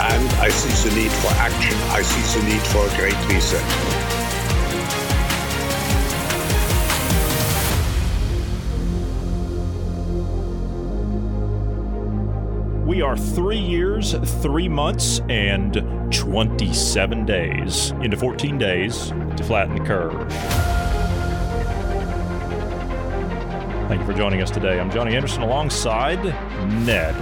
and I see the need for action. I see the need for a great reset. We are three years, three months, and 27 days into 14 days to flatten the curve. Thank you for joining us today. I'm Johnny Anderson alongside Ned,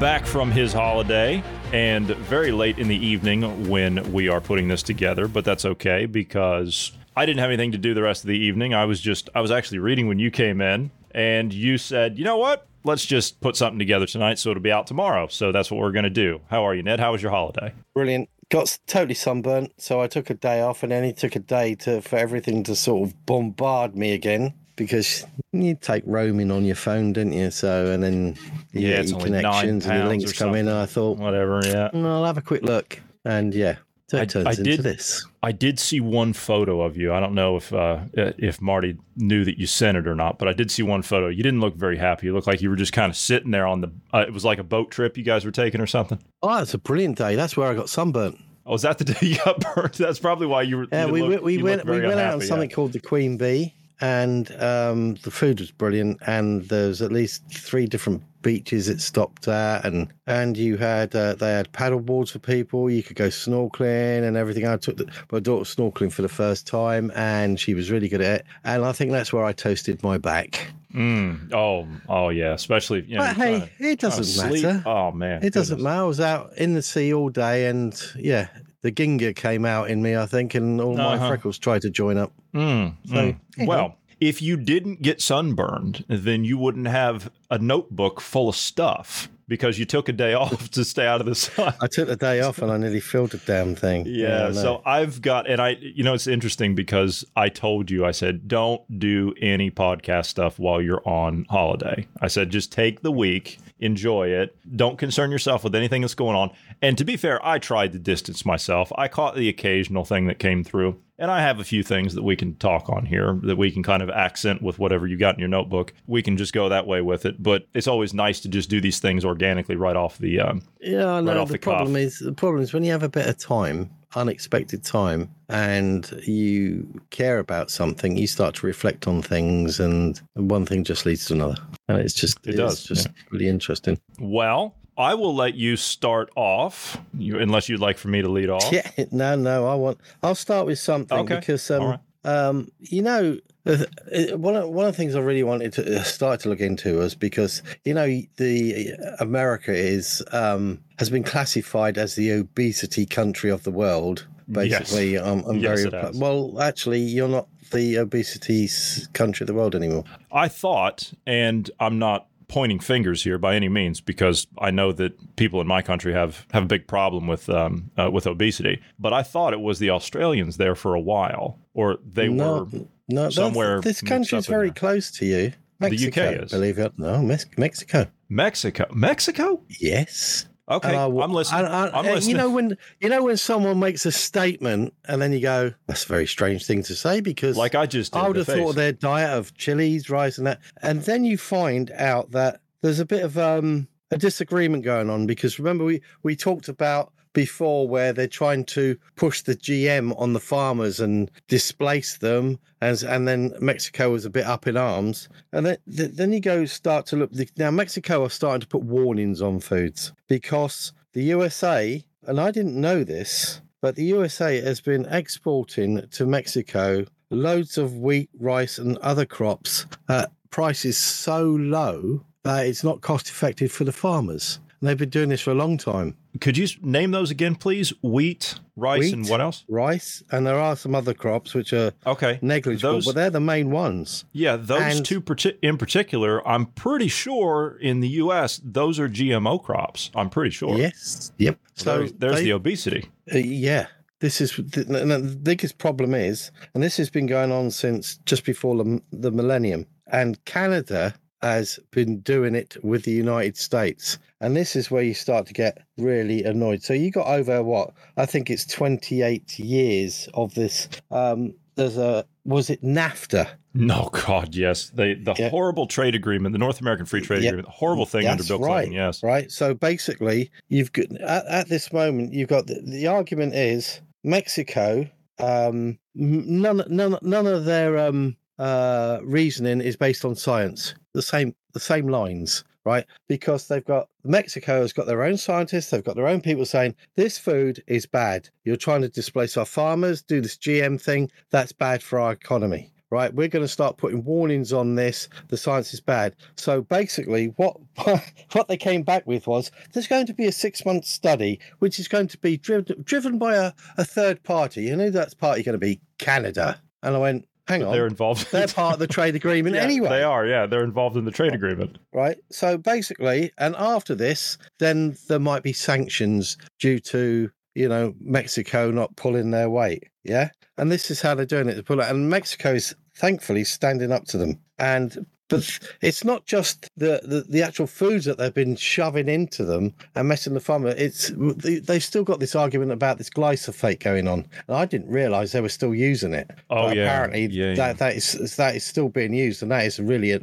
back from his holiday and very late in the evening when we are putting this together, but that's okay because I didn't have anything to do the rest of the evening. I was just, I was actually reading when you came in and you said, you know what? Let's just put something together tonight so it'll be out tomorrow. So that's what we're going to do. How are you, Ned? How was your holiday? Brilliant. Got totally sunburnt, so I took a day off, and then he took a day to for everything to sort of bombard me again because you take roaming on your phone, didn't you? So and then you Yeah, get your connections and the links come in, and I thought, Whatever, yeah. "Mm, I'll have a quick look, and yeah, so it I- turns I into did- this. I did see one photo of you. I don't know if uh, if Marty knew that you sent it or not, but I did see one photo. You didn't look very happy. You looked like you were just kind of sitting there on the. Uh, it was like a boat trip you guys were taking or something. Oh, it's a brilliant day. That's where I got sunburnt. Oh, was that the day you got burnt? That's probably why you were. Yeah, you we went we you went we went out on something yeah. called the Queen Bee, and um, the food was brilliant. And there's at least three different beaches it stopped at, and and you had uh, they had paddle boards for people. You could go snorkeling and everything. I took the, my daughter snorkeling for the first time, and she was really good at it. And I think that's where I toasted my back. Mm. Oh, oh yeah. Especially you know. But hey, to- it doesn't matter. Oh man, It doesn't matter. I was out in the sea all day, and yeah, the ginger came out in me, I think, and all my Uh-huh. freckles tried to join up. Mm, So, mm. well, if you didn't get sunburned, then you wouldn't have a notebook full of stuff because you took a day off to stay out of the sun. I took the day off and I nearly filled the damn thing. Yeah, so I've got, and I, you know, it's interesting because I told you, I said, don't do any podcast stuff while you're on holiday. I said, just take the week, enjoy it, don't concern yourself with anything that's going on. And to be fair, I tried to distance myself. I caught the occasional thing that came through, and I have a few things that we can talk on here that we can kind of accent with whatever you got in your notebook. We can just go that way with it, but it's always nice to just do these things organically right off the. Um, yeah, I know. off the, the problem cuff. is the problem is when you have a bit of time, unexpected time, and you care about something, you start to reflect on things, and one thing just leads to another, and it's just It it's does, just yeah. really interesting. well, I will let you start off, you, unless you'd like for me to lead off. Yeah, no, no, I want. I'll start with something Okay, because um, right. um, you know, one of one of the things I really wanted to uh, start to look into was because you know the America is um has been classified as the obesity country of the world. Yes. Basically, I'm, I'm Yes, very well. Actually, you're not the obesity country of the world anymore. I thought, and I'm not pointing fingers here by any means, because I know that people in my country have have a big problem with um, uh, with obesity. But I thought it was the Australians there for a while, or they no, were. No, somewhere This is very close to you. The UK is. believe it. No, Mex- Mexico. Mexico, Mexico. Yes. Okay, I w- I'm listening. and I- I'm listening. You know when you know when someone makes a statement and then you go, "That's a very strange thing to say," because like I just did. I would have thought face. of their diet of chilies, rice, and that, and then you find out that there's a bit of um, a disagreement going on because remember we we talked about before where they're trying to push the GM on the farmers and displace them, and and then Mexico was a bit up in arms, and then th- then you go start to look now Mexico are starting to put warnings on foods because the USA and I didn't know this. but the USA has been exporting to Mexico loads of wheat, rice, and other crops at prices so low that it's not cost effective for the farmers. They've been doing this for a long time. Could you name those again, please? Wheat, rice, and what else? Rice, and there are some other crops which are Okay. negligible, Those- but they're the main ones. Yeah, those And- two parti- in particular, I'm pretty sure in the U.S. those are GMO crops. I'm pretty sure. Yes. Yep. So there's, there's they- the obesity. Uh, yeah. This is the biggest problem is, and this has been going on since just before the, the millennium. And Canada has been doing it with the United States, and this is where you start to get really annoyed. So you got over what I think it's 28 years of this. Um, there's a was it NAFTA? No, God, yes. They, the Yeah. horrible trade agreement, the North American Free Trade Yeah. Agreement, horrible thing under That's Bill right, Clinton. Yes. Right. So basically, you've got at, at this moment, you've got the, the argument is Mexico. Um, none, none, none of their um, uh, reasoning is based on science. The same, the same lines, right? Because they've got Mexico has got their own scientists. They've got their own people saying this food is bad. You're trying to displace our farmers. Do this GM thing. That's bad for our economy right? We're going to start putting warnings on this. The science is bad. So basically, what what they came back with was there's going to be a six month study, which is going to be driven driven by a, a third party. You know that's party going to be Canada. And I went, hang on, They're involved. they're part of the trade agreement Yeah, anyway They are, yeah. They're involved in the trade agreement. right? So basically, and after this, then there might be sanctions due to you know Mexico not pulling their weight, yeah. And this is how they're doing it. They pull it, and Mexico is thankfully standing up to them. And but it's not just the, the, the actual foods that they've been shoving into them and messing the farmer. It's they, they've still got this argument about this glyphosate going on, and I didn't realise they were still using it. Oh, But yeah. apparently Yeah, that that is that is still being used, and that is really a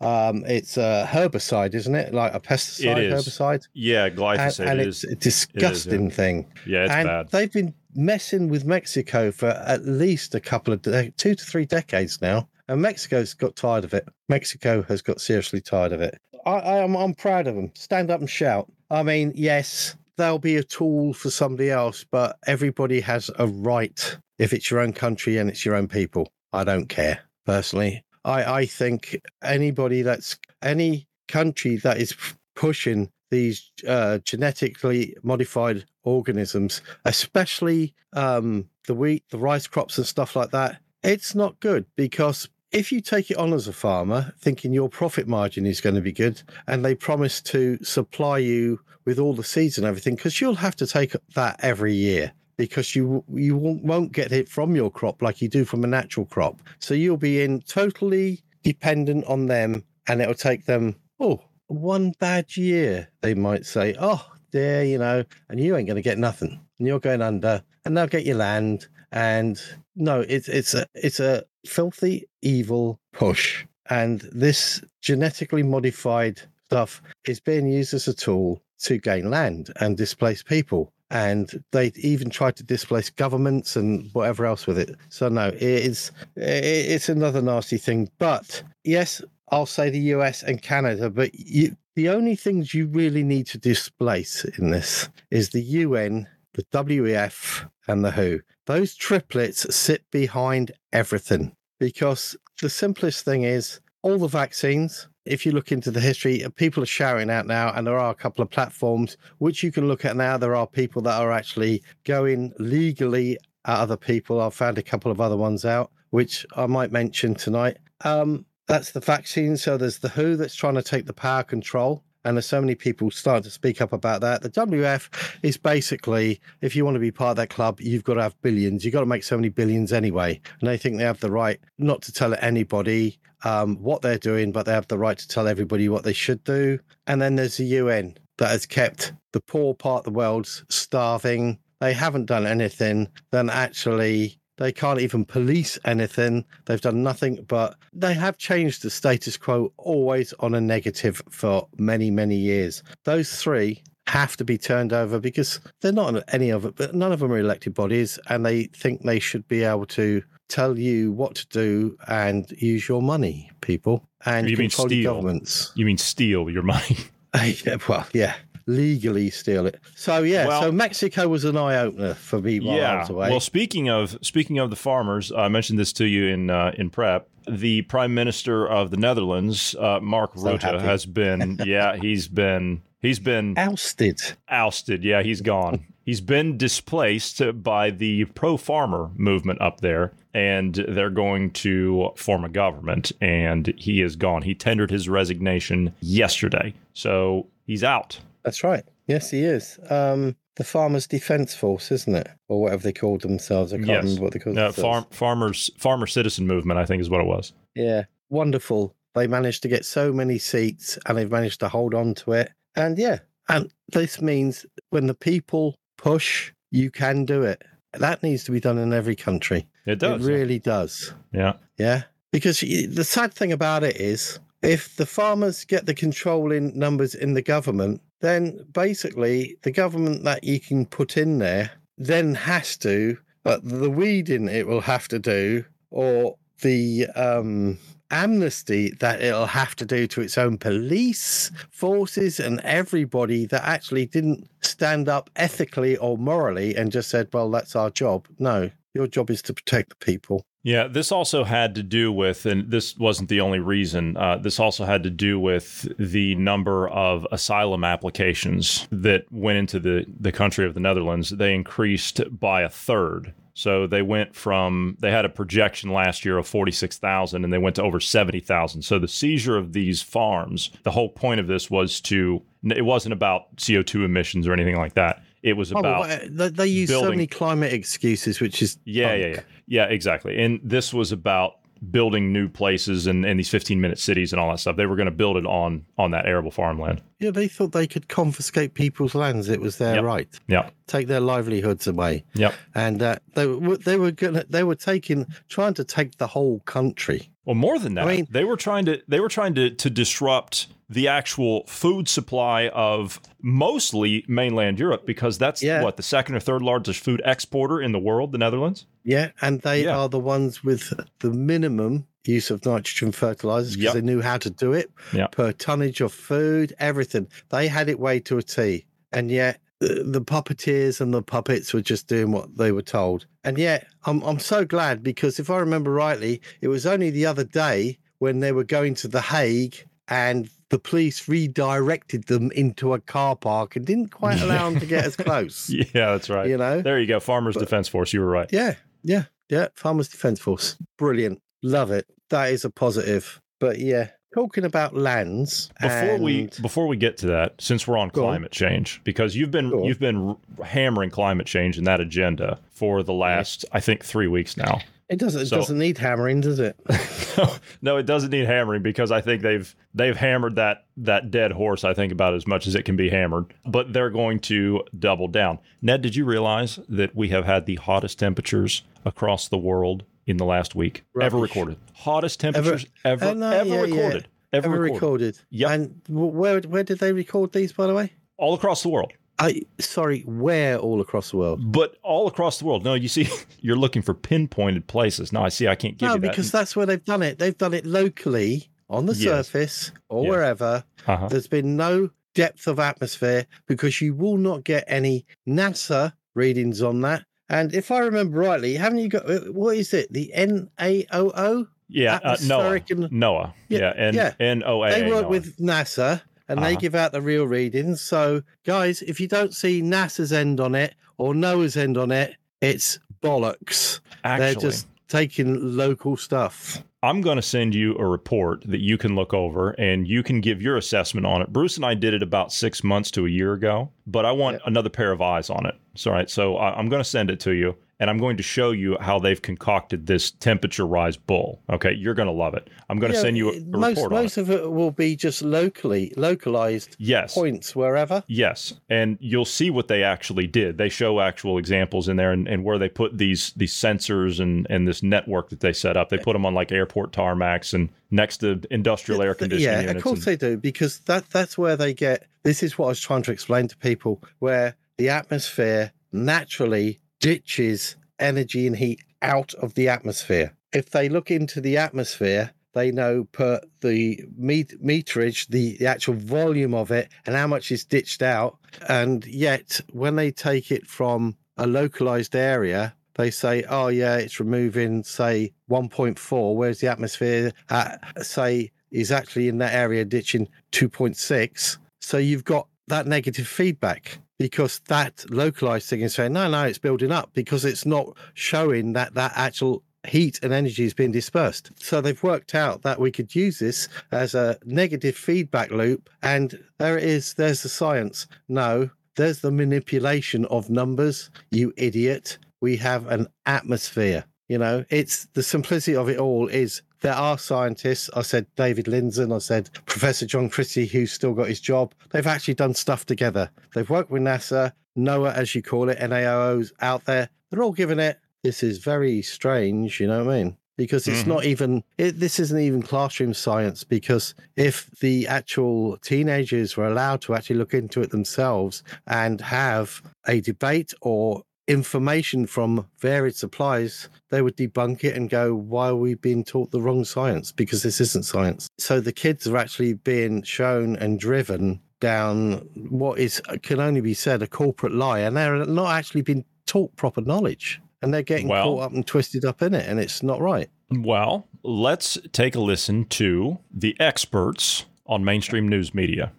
um, it's a herbicide, isn't it? Like a pesticide herbicide, Yeah, glyphosate and is. it's a disgusting thing. Yeah, it's and bad. they've been messing with Mexico for at least a couple of de- two to three decades now, and Mexico's got tired of it. Mexico has got seriously tired of it. I, I am I'm proud of them. Stand up and shout. I mean, yes, they'll be a tool for somebody else, but everybody has a right if it's your own country and it's your own people. I don't care personally. I I think anybody that's any country that is pushing these uh, genetically modified organisms, especially um, the wheat, the rice crops, and stuff like that, it's not good because if you take it on as a farmer, thinking your profit margin is going to be good, and they promise to supply you with all the seeds and everything, because you'll have to take that every year because you you won't, get it from your crop like you do from a natural crop. So you'll be in totally dependent on them, and it'll take them oh one bad year. They might say, oh dear, you know, and you ain't going to get nothing, and you're going under, and they'll get your land. And no, it's it's a it's a filthy evil push, and this genetically modified stuff is being used as a tool to gain land and displace people and they even tried to displace governments and whatever else with it. So no, it is it's another nasty thing. But yes, I'll say the US and Canada, but you, the only things you really need to displace in this is the UN, the WEF, and the WHO. Those triplets sit behind everything because the simplest thing is all the vaccines. If you look into the history, people are shouting out now, and there are a couple of platforms which you can look at now. There are people that are actually going legally at other people. I've found a couple of other ones out, which I might mention tonight. Um, that's the vaccine. So there's the WHO that's trying to take the power control. And there's so many people starting to speak up about that. The WF is basically, if you want to be part of that club, you've got to have billions. You've got to make so many billions anyway. And they think they have the right not to tell anybody um, what they're doing, but they have the right to tell everybody what they should do. And then there's the UN that has kept the poor part of the world starving. They haven't done anything. Then actually, they can't even police anything. They've done nothing, but they have changed the status quo always on a negative for many, many years. Those three have to be turned over because they're not any of it, but none of them are elected bodies, and they think they should be able to tell you what to do and use your money, people, and You mean control your steal. governments. You mean steal your money? yeah, well, yeah. Legally steal it. So yeah, Well- so Mexico was an eye opener for me while I yeah. was away. Well, speaking of speaking of the farmers, I mentioned this to you in uh, in prep. The Prime Minister of the Netherlands, uh, Mark Rutte, happy. has been yeah he's been he's been Ousted. ousted. Yeah, he's gone. he's been displaced by the pro farmer movement up there, and they're going to form a government. And he is gone. He tendered his resignation yesterday, so he's out. That's right. Yes, he is. Um, the Farmers Defence Force, isn't it, or whatever they called themselves? I can't Yes. remember what they called themselves. farm farmers farmer citizen movement, I think, is what it was. Yeah, wonderful. They managed to get so many seats, and they've managed to hold on to it. And yeah, and this means when the people push, you can do it. That needs to be done in every country. It does. It really does. yeah. Yeah. Because the sad thing about it is, if the farmers get the controlling numbers in the government, then basically the government that you can put in there then has to, but the weeding it will have to do, or the um, amnesty that it'll have to do to its own police forces and everybody that actually didn't stand up ethically or morally and just said, well, that's our job. No, your job is to protect the people. Yeah, this also had to do with, and this wasn't the only reason, uh, this also had to do with the number of asylum applications that went into the, the country of the Netherlands. They increased by a third. So they went from, they had a projection last year of 46,000 and they went to over 70,000. So the seizure of these farms, the whole point of this was to, it wasn't about CO2 emissions or anything like that. It was Oh, about well, they, they use so many climate excuses, which is yeah, yeah, yeah, yeah, exactly. And this was about building new places and, and these 15 minute cities and all that stuff. They were going to build it on on that arable farmland. Yeah, they thought they could confiscate people's lands. It was their Yep. right, Yeah, take their livelihoods away, yep. and uh, they were they were gonna they were taking trying to take the whole country. Well, more than that, I mean- they were trying to they were trying to to disrupt the actual food supply of mostly mainland Europe because that's Yeah. what the second or third largest food exporter in the world, the Netherlands. Yeah, and they Yeah. are the ones with the minimum use of nitrogen fertilizers because Yep. they knew how to do it Yeah. per tonnage of food, everything. They had it way to a T, and yet the, the puppeteers and the puppets were just doing what they were told. And yet, I'm I'm so glad because if I remember rightly, it was only the other day when they were going to The Hague and the police redirected them into a car park and didn't quite allow them to get as close. Yeah, that's right. You know? There you go, Farmers Defense Force. You were right. Yeah, yeah, yeah. Farmers Defence Force. Brilliant. Love it. That is a positive. But yeah, talking about lands. Before we before we get to that, since we're on Go on. climate change, because you've been you've been hammering climate change in that agenda for the last I think three weeks now. It doesn't it so- doesn't need hammering, does it? no, it doesn't need hammering because I think they've they've hammered that that dead horse. I think about as much as it can be hammered, but they're going to double down. Ned, did you realize that we have had the hottest temperatures across the world in the last week ever recorded? Hottest temperatures ever Uh, no, ever yeah, yeah. recorded. Ever, Ever recorded. recorded. Yep. And where where did they record these, by the way? all across the world. I sorry, where all across the world? But all across the world. No, you see, you're looking for pinpointed places. No, I see. I can't give No, you that. because that's where they've done it. They've done it locally on the Yes. surface or Yes. wherever. uh-huh. There's been no depth of atmosphere because you will not get any NASA readings on that. And if I remember rightly, haven't you got uh, what is it? The NAOO? yeah, uh, atmospheric and- Noah. Yeah, Yeah, and yeah. N O A. They work Noah. with NASA and they Uh-huh. give out the real readings. So, guys, if you don't see NASA's end on it or NOAA's end on it, it's bollocks. They're just taking local stuff. I'm going to send you a report that you can look over and you can give your assessment on it. Bruce and I did it about six months to a year ago, but I want another pair of eyes on it. So, all right. So I'm going to send it to you and I'm going to show you how they've concocted this temperature rise bull. Okay. You're going to love it. I'm going to Yeah, send you a, a most report on most of it will be just locally localized Yes. points wherever. Yes, and you'll see what they actually did. They show actual examples in there, and, and where they put these these sensors and and this network that they set up. They put them on like airport tarmacs and next to industrial air conditioning yeah, units. of course and- they do because that that's where they get. This is what I was trying to explain to people, where the atmosphere naturally ditches energy and heat out of the atmosphere. If they look into the atmosphere, they know per the met- meterage, the, the actual volume of it, and how much is ditched out. And yet, when they take it from a localized area, they say, oh, yeah, it's removing, say, 1.4, whereas the atmosphere, at, say, is actually in that area ditching 2.6. So you've got that negative feedback because that localized thing is saying, no, no, it's building up because it's not showing that that actual heat and energy is being dispersed. So they've worked out that we could use this as a negative feedback loop. And there it is. There's the science. No, there's the manipulation of numbers, you idiot. We have an atmosphere. You know, it's the simplicity of it all is there are scientists. I said David Lindzen, I said Professor John Christy, who's still got his job. They've actually done stuff together. They've worked with NASA, NOAA, as you call it, NAO's out there. They're all giving it. This is very strange, you know what I mean? Because it's Mhm. not even, it, this isn't even classroom science. Because if the actual teenagers were allowed to actually look into it themselves and have a debate or information from varied supplies, they would debunk it and go, Why are we being taught the wrong science? Because this isn't science. So the kids are actually being shown and driven down what is uh, can only be said a corporate lie, and they're not actually being taught proper knowledge. And they're getting Well- caught up and twisted up in it, and it's not right. Well, let's take a listen to the experts on mainstream news media.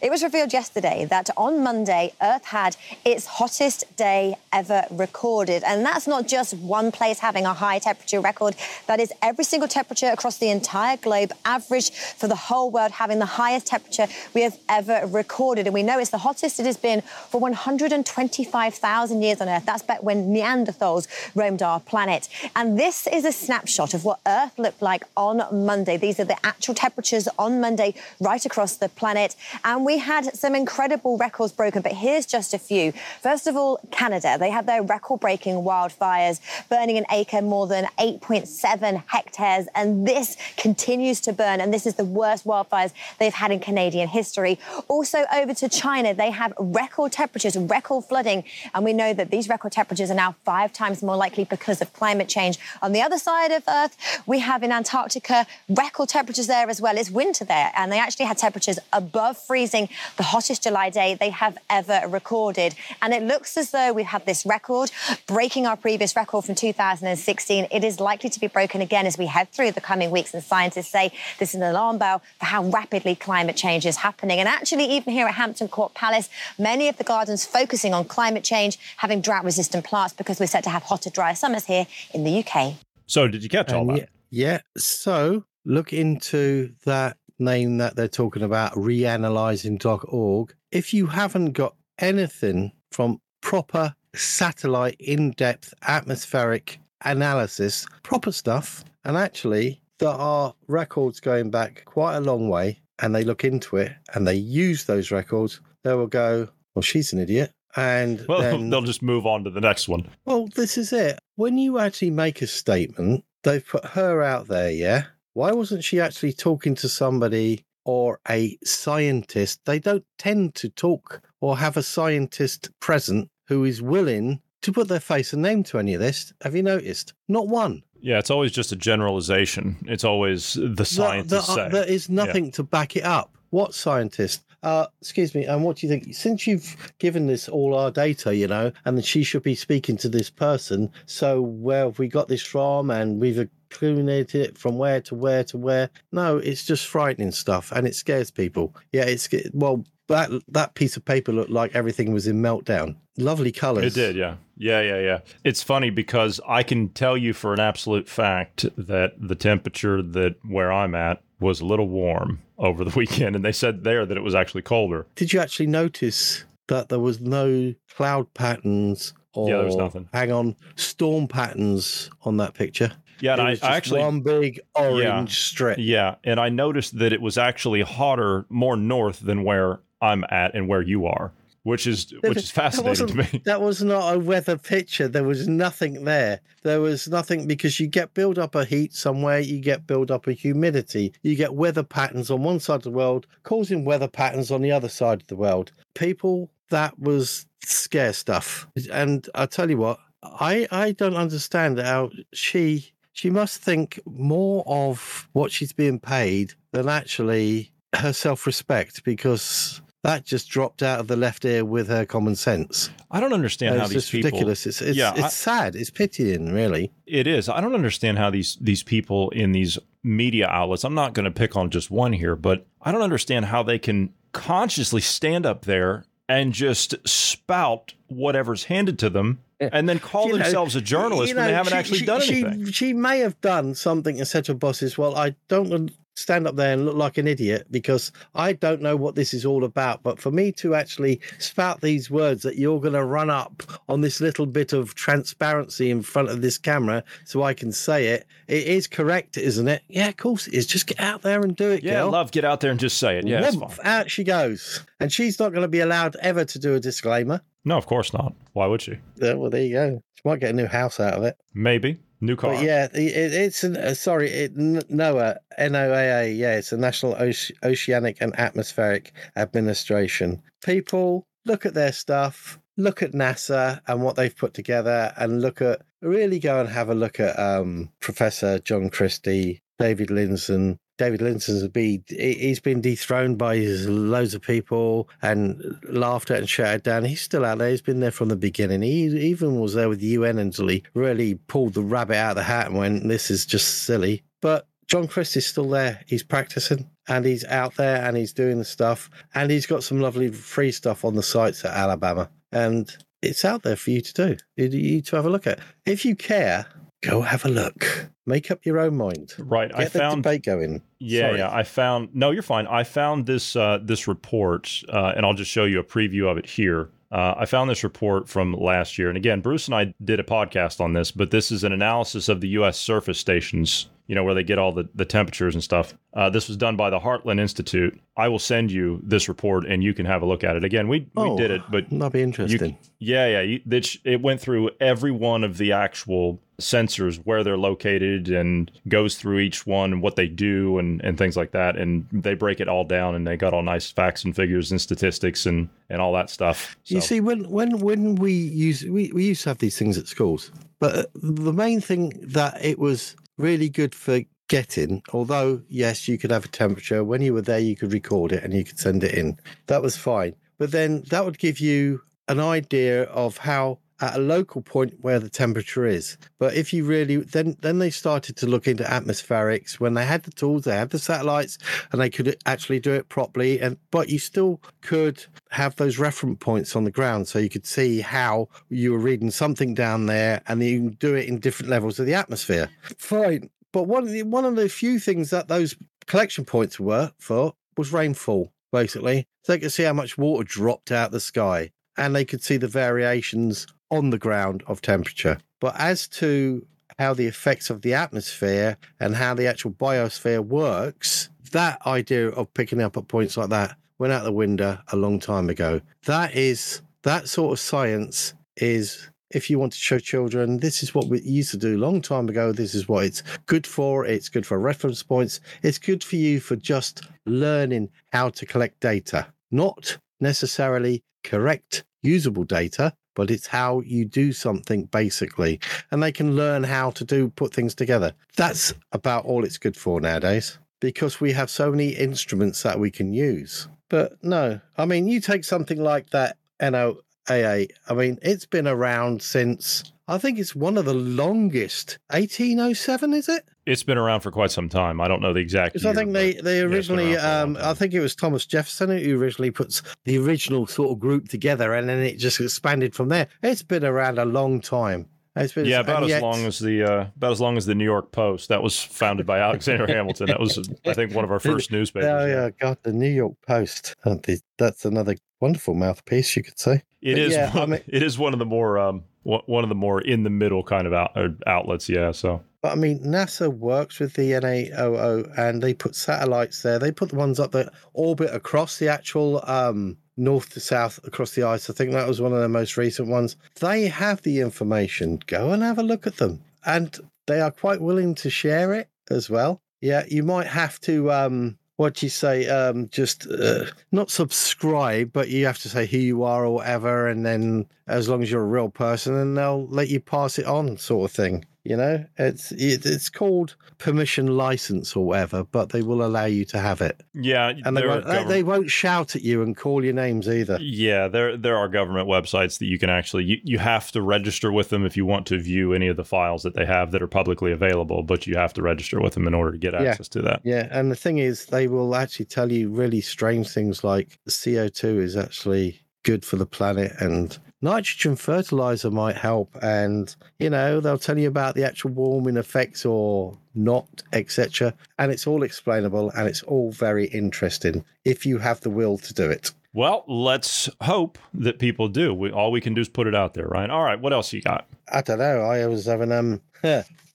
It was revealed yesterday that on Monday, Earth had its hottest day ever recorded. And that's not just one place having a high temperature record, that is every single temperature across the entire globe, average for the whole world, having the highest temperature we have ever recorded. And we know it's the hottest it has been for 125,000 years on Earth. That's back when Neanderthals roamed our planet. And this is a snapshot of what Earth looked like on Monday. These are the actual temperatures on Monday right across the planet. And we had some incredible records broken, but here's just a few. First of all, Canada. They had their record breaking wildfires burning an acre more than 8.7 hectares. And this continues to burn. And this is the worst wildfires they've had in Canadian history. Also, over to China, they have record temperatures, record flooding. And we know that these record temperatures are now five times more likely because of climate change. On the other side of Earth, we have in Antarctica record temperatures there as well. It's winter there, and they actually had temperatures above freezing, the hottest July day they have ever recorded. And it looks as though we've had this record breaking our previous record from 2016. It is likely to be broken again as we head through the coming weeks, and scientists say this is an alarm bell for how rapidly climate change is happening. And actually, even here at Hampton Court Palace, many of the gardens focusing on climate change, having drought resistant plants because we're set to have hotter, drier summers here in the UK. So, did you catch all And that? yeah, yeah. So look into that name that they're talking about, reanalyzing.org. If you haven't got anything from proper satellite in depth atmospheric analysis, proper stuff, and actually there are records going back quite a long way, and they look into it and they use those records, they will go, Well, she's an idiot. And Well, then they'll just move on to the next one. well, this is it. When you actually make a statement, they've put her out there, yeah? Why wasn't she actually talking to somebody or a scientist? They don't tend to talk or have a scientist present who is willing to put their face and name to any of this. Have you noticed? Not one. Yeah, it's always just a generalization. It's always the scientists There- say. there is nothing to back it up. What scientist? Uh, excuse me. And what do you think? Since you've given this all our data, you know, and that she should be speaking to this person. So where have we got this from? And we've accumulated it from where to where to where. No, it's just frightening stuff, and it scares people. Yeah, it's well. That that piece of paper looked like everything was in meltdown. Lovely colours. It did, yeah. Yeah, yeah, yeah. It's funny because I can tell you for an absolute fact that the temperature that where I'm at was a little warm over the weekend and they said there that it was actually colder. Did you actually notice that there was no cloud patterns or Yeah, there was nothing. hang on storm patterns on that picture? Yeah, and I, I just actually one big orange Yeah. strip. Yeah, and I noticed that it was actually hotter more north than where I'm at and where you are, which is which is fascinating to me. That was not a weather picture. There was nothing there. There was nothing because you get build up of heat somewhere, you get build up of humidity, you get weather patterns on one side of the world, causing weather patterns on the other side of the world. People, that was scare stuff. And I tell you what, I I don't understand how she she must think more of what she's being paid than actually her self respect because that just dropped out of the left ear with her common sense. I don't understand it's how these just people. ridiculous. It's it's, Yeah, it's I- sad. It's pitying, really. It is. I don't understand how these these people in these media outlets. I'm not going to pick on just one here, but I don't understand how they can consciously stand up there and just spout whatever's handed to them, and then call You know, themselves a journalist you when they haven't she- actually she- done anything. She may have done something and said to her bosses, "Well, I don't want to stand up there and look like an idiot because I don't know what this is all about. But for me to actually spout these words that you're going to run up on this little bit of transparency in front of this camera so I can say it, it is correct, isn't it? Yeah, of course it is. Just get out there and do it, Yeah, girl. love. Get out there and just say it. Yeah, out she goes. And she's not going to be allowed ever to do a disclaimer. No, of course not. Why would she? Yeah, well, there you go. She might get a new house out of it. Maybe new car. But yeah, it, it's an, uh, sorry, it, NOAA, NOAA. Yeah, it's the National Oce- Oceanic and Atmospheric Administration. People look at their stuff, look at NASA and what they've put together, and look at really go and have a look at um, Professor John Christy, David Lindzen. David Lindzen's a be he- he's been dethroned by loads of people and laughed at and shouted down. He's still out there. He's been there from the beginning. He even was there with the UN until he really pulled the rabbit out of the hat and went, "This is just silly." But John Chris Christy's still there. He's practicing and he's out there and he's doing the stuff and he's got some lovely free stuff on the sites at Alabama and it's out there for you to do. You to have a look at. If you care, go have a look. Make up your own mind. Right. Get I the found debate going. Yeah, Sorry. yeah. I found no, you're fine. I found this uh, this report, uh, and I'll just show you a preview of it here. Uh, I found this report from last year, and again, Bruce and I did a podcast on this, but this is an analysis of the U.S. surface stations. You know where they get all the, the temperatures and stuff. Uh, this was done by the Heartland Institute. I will send you this report, and you can have a look at it. Again, we we Oh, did it, but That'd be you, interesting. yeah, yeah. You, it, it went through every one of the actual sensors, where they're located, and goes through each one and what they do and, and things like that. And they break it all down, and they got all nice facts and figures and statistics and, and all that stuff. You see, when when when we use we, we used to have these things at schools, but uh, the main thing that it was really good for getting, although yes, you could have a temperature when you were there, you could record it and you could send it in. That was fine, but then that would give you an idea of how at a local point where the temperature is. But if you really then then they started to look into atmospherics when they had the tools, they had the satellites, and they could actually do it properly. And but you still could have those reference points on the ground, so you could see how you were reading something down there, and you can do it in different levels of the atmosphere. Fine, but one of the one of the few things that those collection points were for was rainfall. Basically, so they could see how much water dropped out the sky, and they could see the variations on the ground of temperature. But as to how the effects of the atmosphere and how the actual biosphere works, that idea of picking up at points like that went out the window a long time ago. That is that sort of science is if you want to show children this is what we used to do long time ago this is what it's good for it's good for reference points it's good for you for just learning how to collect data not necessarily correct usable data but it's how you do something basically and they can learn how to do put things together. That's about all it's good for nowadays because we have so many instruments that we can use. But no i mean you take something like that NOAA i mean it's been around since i think it's one of the longest. 1807 is it it's been around for quite some time. I don't know the exact. because I think they, they yeah, originally, around for a long um, I think it was Thomas Jefferson who originally puts the original sort of group together, and then it just expanded from there. It's been around a long time. It's been, yeah, about as yet- long as the uh, about as long as the New York Post. That was founded by Alexander Hamilton. That was, I think, one of our first newspapers. Oh yeah, God, the New York Post. Uh, That's another wonderful mouthpiece, you could say. It But is. yeah, I mean- it is one of the more um, one one of the more in the middle kind of out, uh, outlets. Yeah. So But I mean, NASA works with the NAOO and they put satellites there. They put the ones up that orbit across the actual um, north to south across the ice. I think that was one of the most recent ones. They have the information. Go and have a look at them. And they are quite willing to share it as well. Yeah, you might have to. Um, what do you say? Um, just uh, not subscribe, but you have to say who you are or whatever, and then as long as you're a real person, then they'll let you pass it on, sort of thing. You know, it's it's called permission license or whatever, but they will allow you to have it, Yeah, and they won't, they, government- they won't shout at you and call your names either. Yeah, there there are government websites that you can actually you, you have to register with them if you want to view any of the files that they have that are publicly available, but you have to register with them in order to get Yeah. access to that. Yeah, and the thing is, they will actually tell you really strange things like CO two is actually good for the planet and nitrogen fertilizer might help and you know they'll tell you about the actual warming effects or not etc and it's all explainable and it's all very interesting if you have the will to do it Well, let's hope that people do. We, all we can do is put it out there, right? All right, what else you got? i don't know i was having um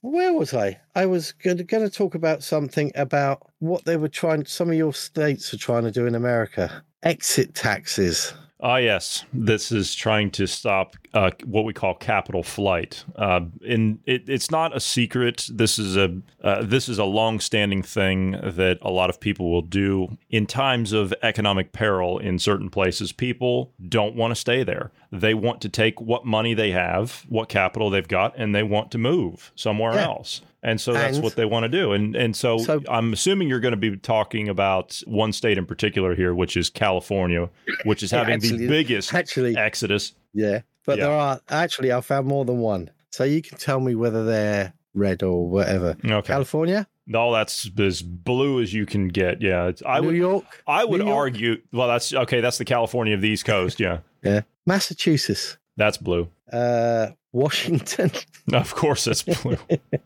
where was i i was going to talk about something about what they were trying some of your states are trying to do in america exit taxes Ah, yes. This is trying to stop uh, what we call capital flight. Uh, and it, it's not a secret. This is a uh, this is a long-standing thing that a lot of people will do in times of economic peril in certain places. People don't want to stay there. They want to take what money they have, what capital they've got, and they want to move somewhere Yeah. else. And so that's And- what they want to do. And and so, So- I'm assuming you're going to be talking about one state in particular here, which is California, which is having the Actually- biggest actually exodus. Yeah, but Yeah. there are actually I found more than one. So you can tell me whether they're red or whatever. Okay. California, No, that's as blue as you can get. Yeah, it's, I New would York, I would argue. Well, that's okay. That's the California of the East Coast. Yeah, yeah, Massachusetts, that's blue. uh, Washington, Of course, it's blue.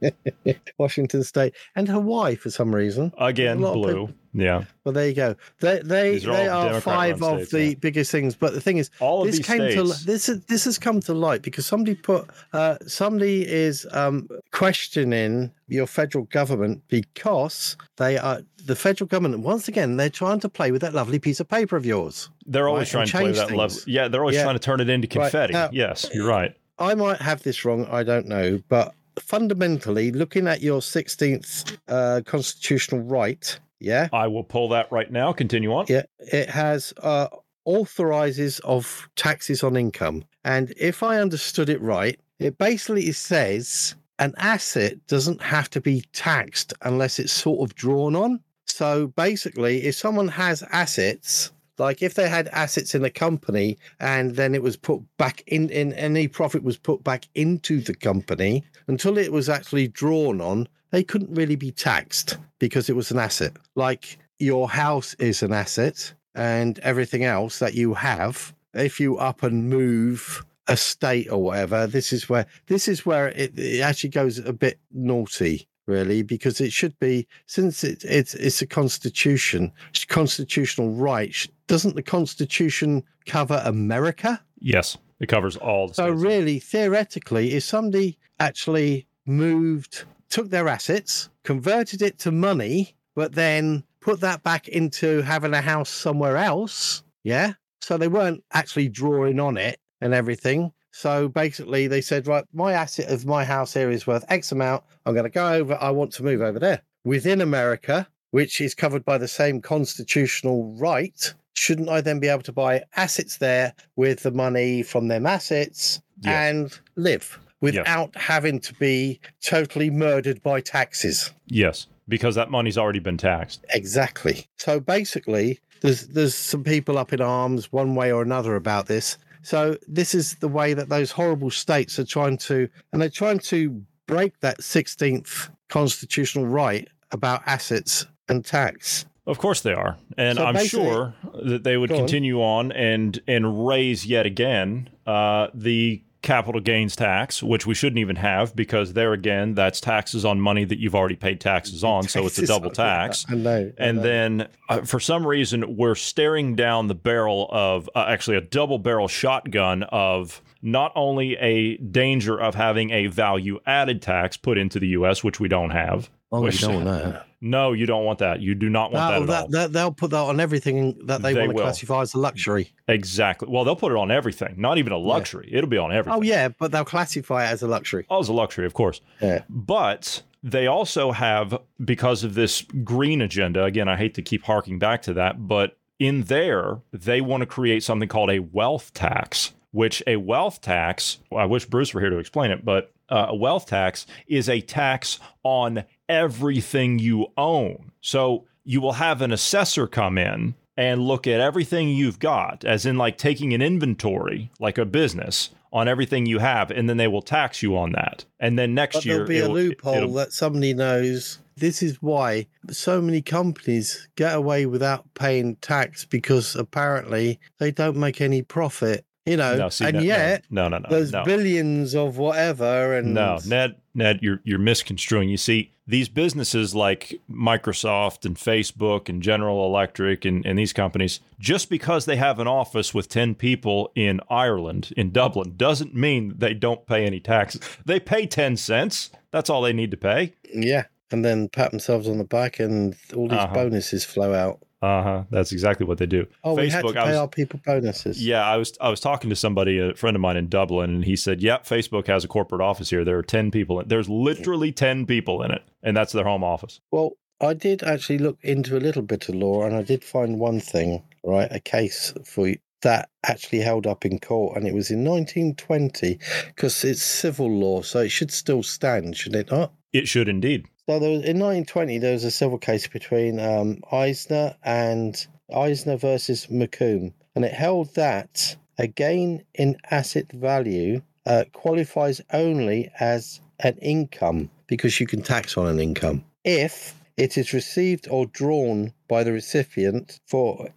Washington State, and Hawaii for some reason. Again, A lot of blue. Yeah, Well, there you go. They they are they are five of states, the yeah. biggest things. But the thing is, all of this these came states. to this this has come to light because somebody put uh, somebody is um, questioning your federal government because they are the federal government once again they're trying to play with that lovely piece of paper of yours. they're always right, trying to play that things. Yeah, they're always Yeah. trying to turn it into Right, confetti. now- yes, you're right. I might have this wrong. I don't know, but fundamentally, looking at your sixteenth uh, constitutional right, yeah, I will pull that right now. Continue on. Yeah, it has uh, authorizes of taxes on income. And if I understood it right, it basically says an asset doesn't have to be taxed unless it's sort of drawn on. So basically, if someone has assets, like if they had assets in the company and then it was put back in, in any profit was put back into the company until it was actually drawn on, they couldn't really be taxed because it was an asset. Like your house is an asset and everything else that you have, if you up and move a state or whatever, this is where this is where it, it actually goes a bit naughty, really, because it should be since it, it's it's a constitution, it's constitutional right. Doesn't the Constitution cover America? Yes, it covers all the So states. really, theoretically, if somebody actually moved, took their assets, converted it to money, but then put that back into having a house somewhere else, yeah. So they weren't actually drawing on it and everything. So basically, they said, right, my asset of my house here is worth X amount. I'm going to go over. I want to move over there within America, which is covered by the same constitutional right. Shouldn't I then be able to buy assets there with the money from them assets Yes. and live without having to be totally murdered by taxes? Yes, because that money's already been taxed. Exactly. So basically, there's there's some people up in arms one way or another about this. So this is the way that those horrible states are trying to, and they're trying to break that 16th constitutional right about assets and tax. Of course they are, and So I'm sure that they would on. continue on. and and raise yet again uh, the capital gains tax, which we shouldn't even have because there again, that's taxes on money that you've already paid taxes on, so it's a double tax. I know. I And know. then, uh, for some reason, we're staring down the barrel of uh, actually a double barrel shotgun of not only a danger of having a value added tax put into the U.S., which we don't have. Oh, which- you don't want that. No, you don't want that. You do not want that at all. that, that, they'll put that on everything that they, They want to will. classify as a luxury. Exactly. Well, they'll put it on everything, not even a luxury. It'll be on everything. Oh yeah, but they'll classify it as a luxury. Oh, it's a luxury, of course. Yeah. But they also have, because of this green agenda, again, I hate to keep harking back to that, but in there, they want to create something called a wealth tax, which a wealth tax, I wish Bruce were here to explain it, but uh, a wealth tax is a tax on everything you own. So you will have an assessor come in and look at everything you've got, as in like taking an inventory, like a business, on everything you have, and then they will tax you on that. And then next But year, there'll be a loophole it'll- that somebody knows. This is why so many companies get away without paying tax because apparently they don't make any profit. You know, No, see, and no, no, yet no, no, no, there's no. billions of whatever, and No, Ned, Ned, you're you're misconstruing. You see, these businesses like Microsoft and Facebook and General Electric and, and these companies, just because they have an office with ten people in Ireland, in Dublin, doesn't mean they don't pay any taxes. They pay ten cents. That's all they need to pay. yeah, and then pat themselves on the back, and all these Uh-huh. bonuses flow out. Uh huh. That's exactly what they do. Oh, we had to pay was- our people bonuses. Yeah, I was I was talking to somebody, a friend of mine in Dublin, and he said, "Yep, Facebook has a corporate office here. There are ten people. In, there's literally ten people in it, and that's their home office." Well, I did actually look into a little bit of law, and I did find one thing, right? A case for that actually held up in court, and it was in 1920 because it's civil law, so it should still stand, should it not? It should indeed. So there was, in 1920, there was a civil case between um, Eisner and Eisner versus Macomber, and it held that a gain in asset value uh, qualifies only as an income because you can tax on an income if it is received or drawn by the recipient for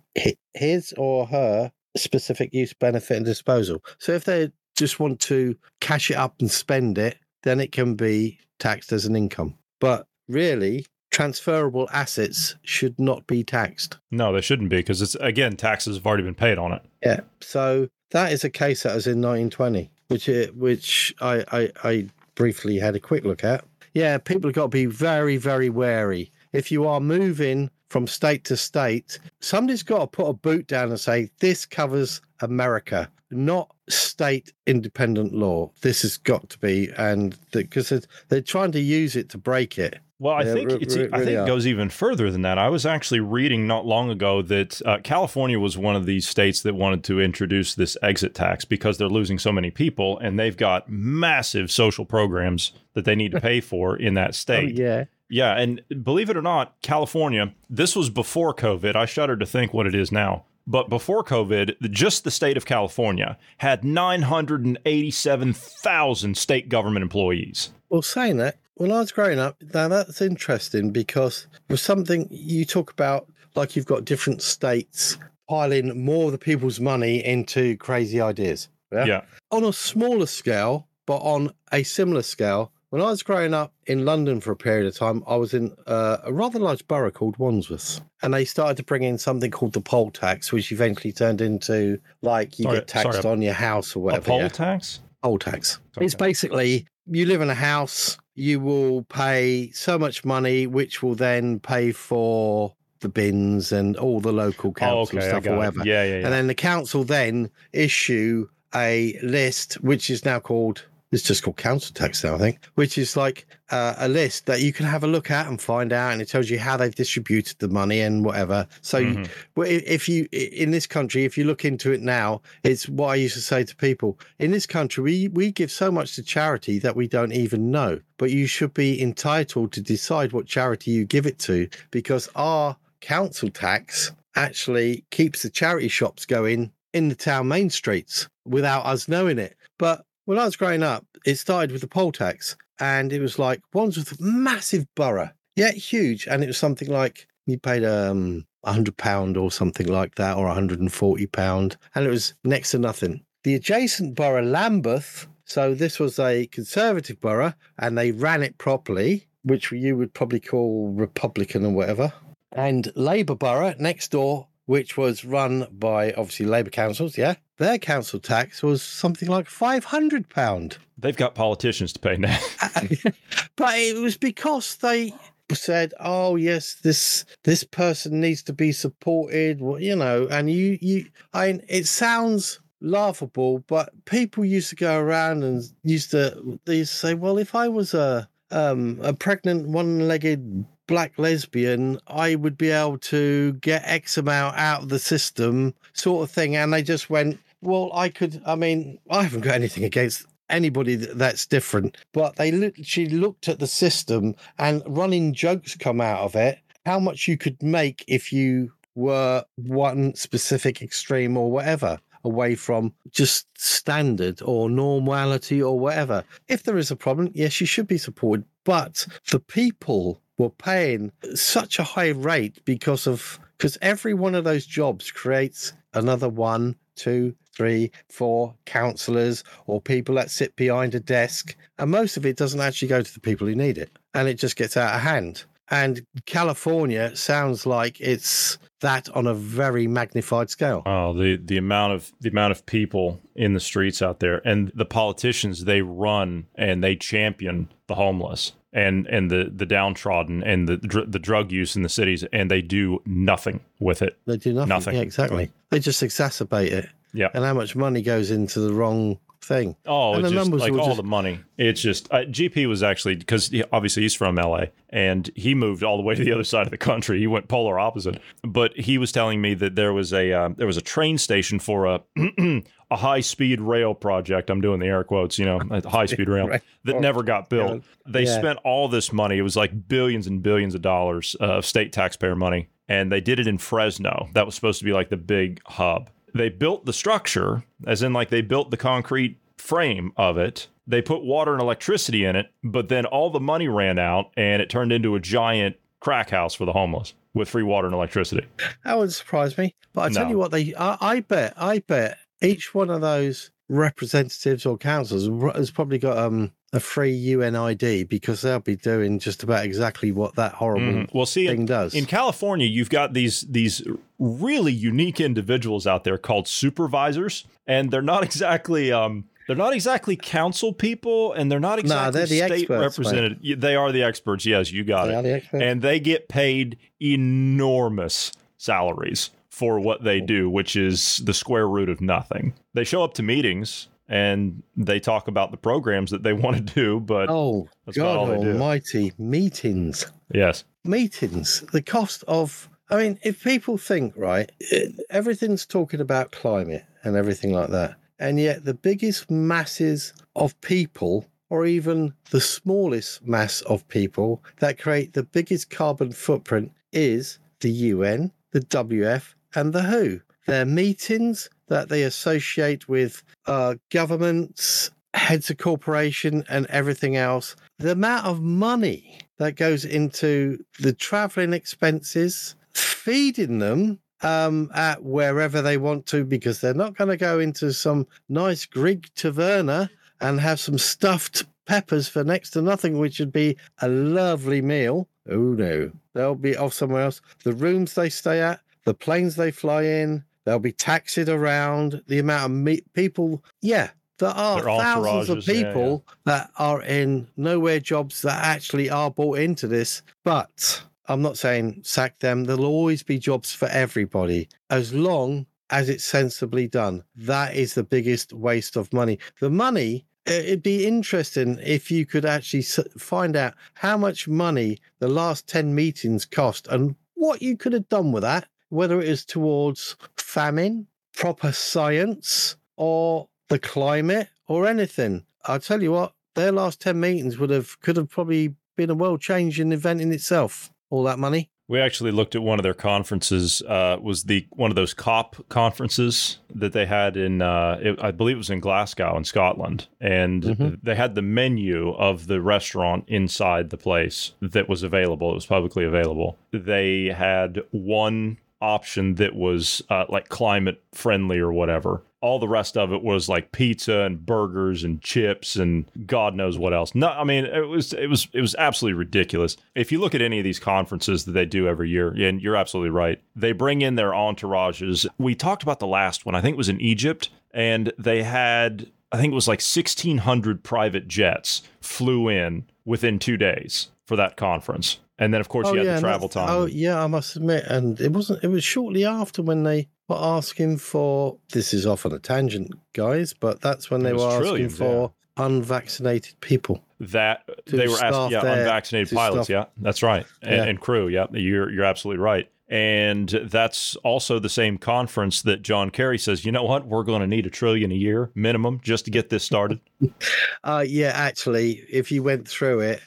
his or her specific use, benefit, and disposal. So if they just want to cash it up and spend it, then it can be taxed as an income. But really, transferable assets should not be taxed. No, they shouldn't be because it's again taxes have already been paid on it. Yeah. So that is a case that was in 1920, which it, which I, I I briefly had a quick look at. Yeah, people have got to be very very wary. If you are moving from state to state, somebody's got to put a boot down and say this covers America, not state independent law. This has got to be, and because they're, they're trying to use it to break it. Well, I Yeah, think re- it's, re- I really think it goes even further than that. I was actually reading not long ago that uh, California was one of these states that wanted to introduce this exit tax because they're losing so many people, and they've got massive social programs that they need to pay for in that Oh, state. yeah. Yeah, and believe it or not, California, this was before COVID. I shudder to think what it is now. But before COVID, just the state of California had 987,000 state government employees. Well, saying that, when I was growing up, now that's interesting because with something you talk about, like you've got different states piling more of the people's money into crazy ideas. Yeah. Yeah. On a smaller scale, but on a similar scale, when I was growing up in London for a period of time, I was in uh, a rather large borough called Wandsworth. And they started to bring in something called the poll tax, which eventually turned into like you Sorry- get taxed sorry, on your house or A whatever. poll yeah? tax? poll tax. It's basically you live in a house, you will pay so much money, which will then pay for the bins and all the local council okay, stuff or whatever. Yeah, yeah, yeah. And then the council then issue a list, which is now called it's just called council tax now, I think, which is like uh, a list that you can have a look at and find out, and it tells you how they've distributed the money and whatever. So, you- Mhm. well, i- if you in this country, if you look into it now, it's what I used to say to people in this country. We we give so much to charity that we don't even know, but you should be entitled to decide what charity you give it to because our council tax actually keeps the charity shops going in the town main streets without us knowing it. But when I was growing up, it started with the poll tax, and it was like Wandsworth, massive borough, yet huge, and it was something like you paid um hundred pound or something like that, or hundred and forty pound, and it was next to nothing. The adjacent borough, Lambeth, so this was a conservative borough, and they ran it properly, which you would probably call Republican or whatever. And Labour borough next door, which was run by obviously Labour councils, yeah, their council tax was something like five hundred pound. They've got politicians to pay now. but it was because they said, "Oh yes, this this person needs to be supported," well, you know. And you you, I mean, it sounds laughable, but people used to go around and used to they used to say, "Well, if I was a um a pregnant one-legged black lesbian, I would be able to get X amount out of the system, sort of thing." And they just went. Well, I could. I mean, I haven't got anything against anybody that's different. But they literally looked at the system and running jokes come out of it. How much you could make if you were one specific extreme or whatever away from just standard or normality or whatever. If there is a problem, yes, you should be supported. But the people were paying such a high rate because of because every one of those jobs creates another one, two, three, four counselors or people that sit behind a desk. And most of it doesn't actually go to the people who need it. And it just gets out of hand. And California sounds like it's that on a very magnified scale. Oh, the the amount of the amount of people in the streets out there, and the politicians they run and they champion the homeless and and the the downtrodden and the dr- the drug use in the cities, and they do nothing with it. They do nothing. Nothing. Yeah, exactly. They just exacerbate it. Yeah. And how much money goes into the wrong thing. Oh, and the just numbers like all just- the money. It's just uh, GP was actually because he, obviously he's from LA and he moved all the way to the other side of the country. He went polar opposite. But he was telling me that there was a um, there was a train station for a a high speed rail project. I'm doing the air quotes, you know, a high speed rail Right. that never got built. They Yeah. spent all this money. It was like billions and billions of dollars uh, of state taxpayer money, and they did it in Fresno. That was supposed to be like the big hub. They built the structure, as in like they built the concrete frame of it. They put water and electricity in it, but then all the money ran out, and it turned into a giant crack house for the homeless with free water and electricity. That wouldn't surprise me. But I tell No. you what, they I, I bet I bet each one of those representatives or councils has probably got um a free UNID because they'll be doing just about exactly what that horrible Mhm. Well, see, thing in, does. in California, you've got these these really unique individuals out there called supervisors, and they're not exactly um, they're not exactly council people, and they're not exactly they're the state representative. They are the experts. Yes, you got They it. are the experts. And they get paid enormous salaries for what they do, which is the square root of nothing. They show up to meetings and they talk about the programs that they want to do, but oh that's about all God. Almighty! Meetings, yes. meetings. The cost of. I mean, if people think right, it, everything's talking about climate and everything like that, and yet the biggest masses of people, or even the smallest mass of people that create the biggest carbon footprint, is the UN, the WF, and the WHO. Their meetings that they associate with uh, governments, heads of corporation, and everything else. The amount of money that goes into the traveling expenses, feeding them um, at wherever they want to, because they're not going to go into some nice Greek taverna and have some stuffed peppers for next to nothing, which would be a lovely meal. Oh no, they'll be off somewhere else. The rooms they stay at, the planes they fly in, they'll be taxied around. The amount of me- people, yeah, there are thousands of entourages, yeah, yeah. people that are in nowhere jobs that actually are bought into this. But I'm not saying sack them. There'll always be jobs for everybody as long as it's sensibly done. That is the biggest waste of money. The money. It'd be interesting if you could actually find out how much money the last 10 meetings cost and what you could have done with that, whether it is towards famine, proper science, or the climate, or anything. I'll tell you what, their last 10 meetings would have could have probably been a world changing event in itself. All that money. We actually looked at one of their conferences. Uh, was the one of those COP conferences that they had in, uh, it, I believe it was in Glasgow in Scotland, and Mhm. they had the menu of the restaurant inside the place that was available. It was publicly available. They had one option that was uh, like climate friendly or whatever. All the rest of it was like pizza and burgers and chips and God knows what else. No, I mean it was it was it was absolutely ridiculous. If you look at any of these conferences that they do every year, and you're absolutely right, they bring in their entourages. We talked about the last one. I think it was in Egypt, and they had I think it was like 1,600 private jets flew in within two days for that conference. And then, of course, you had the travel time. Oh yeah, I must admit, and it wasn't. It was shortly after when they were asking for. This is off on a tangent, guys, but that's when they were asking for unvaccinated people. that they were asking, yeah, unvaccinated pilots, staff- yeah, that's right, and, Yeah. and crew, yeah, you're you're absolutely right. And that's also the same conference that John Kerry says, you know what, we're going to need a trillion a year minimum just to get this started. uh, yeah, actually, if you went through it,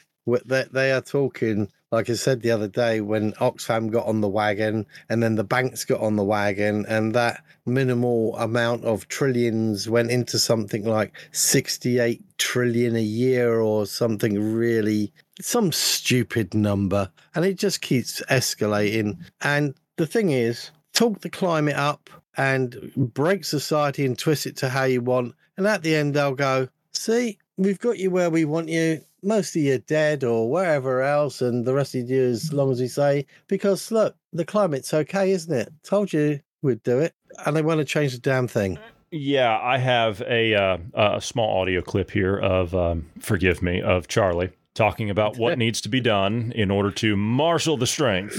they, they are talking like I said the other day, when Oxfam got on the wagon and then the banks got on the wagon, and that minimal amount of trillions went into something like 68 trillion a year or something really, some stupid number. And it just keeps escalating. And the thing is, talk the climate up and break society and twist it to how you want. And at the end, they'll go, see, we've got you where we want you most of you are dead or wherever else, and the rest of you as long as we say, because look, the climate's okay, isn't it? Told you we'd do it, and they want to change the damn thing. Yeah, I have a uh, a small audio clip here of um, forgive me of Charlie talking about what needs to be done in order to marshal the strength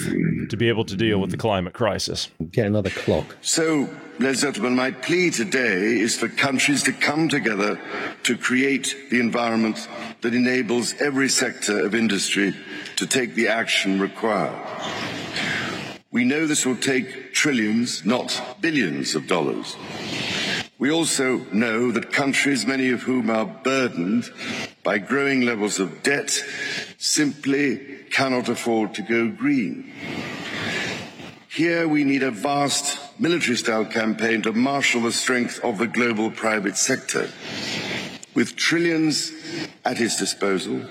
to be able to deal with the climate crisis. Get another clock. So, ladies and gentlemen, my plea today is for countries to come together to create the environment that enables every sector of industry to take the action required. We know this will take trillions, not billions of dollars. We also know that countries, many of whom are burdened by growing levels of debt, simply cannot afford to go green. Here we need a vast military style campaign to marshal the strength of the global private sector. With trillions at its disposal,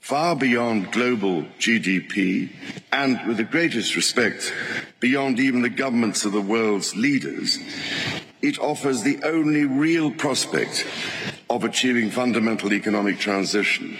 far beyond global GDP, and with the greatest respect, beyond even the governments of the world's leaders, it offers the only real prospect of achieving fundamental economic transition.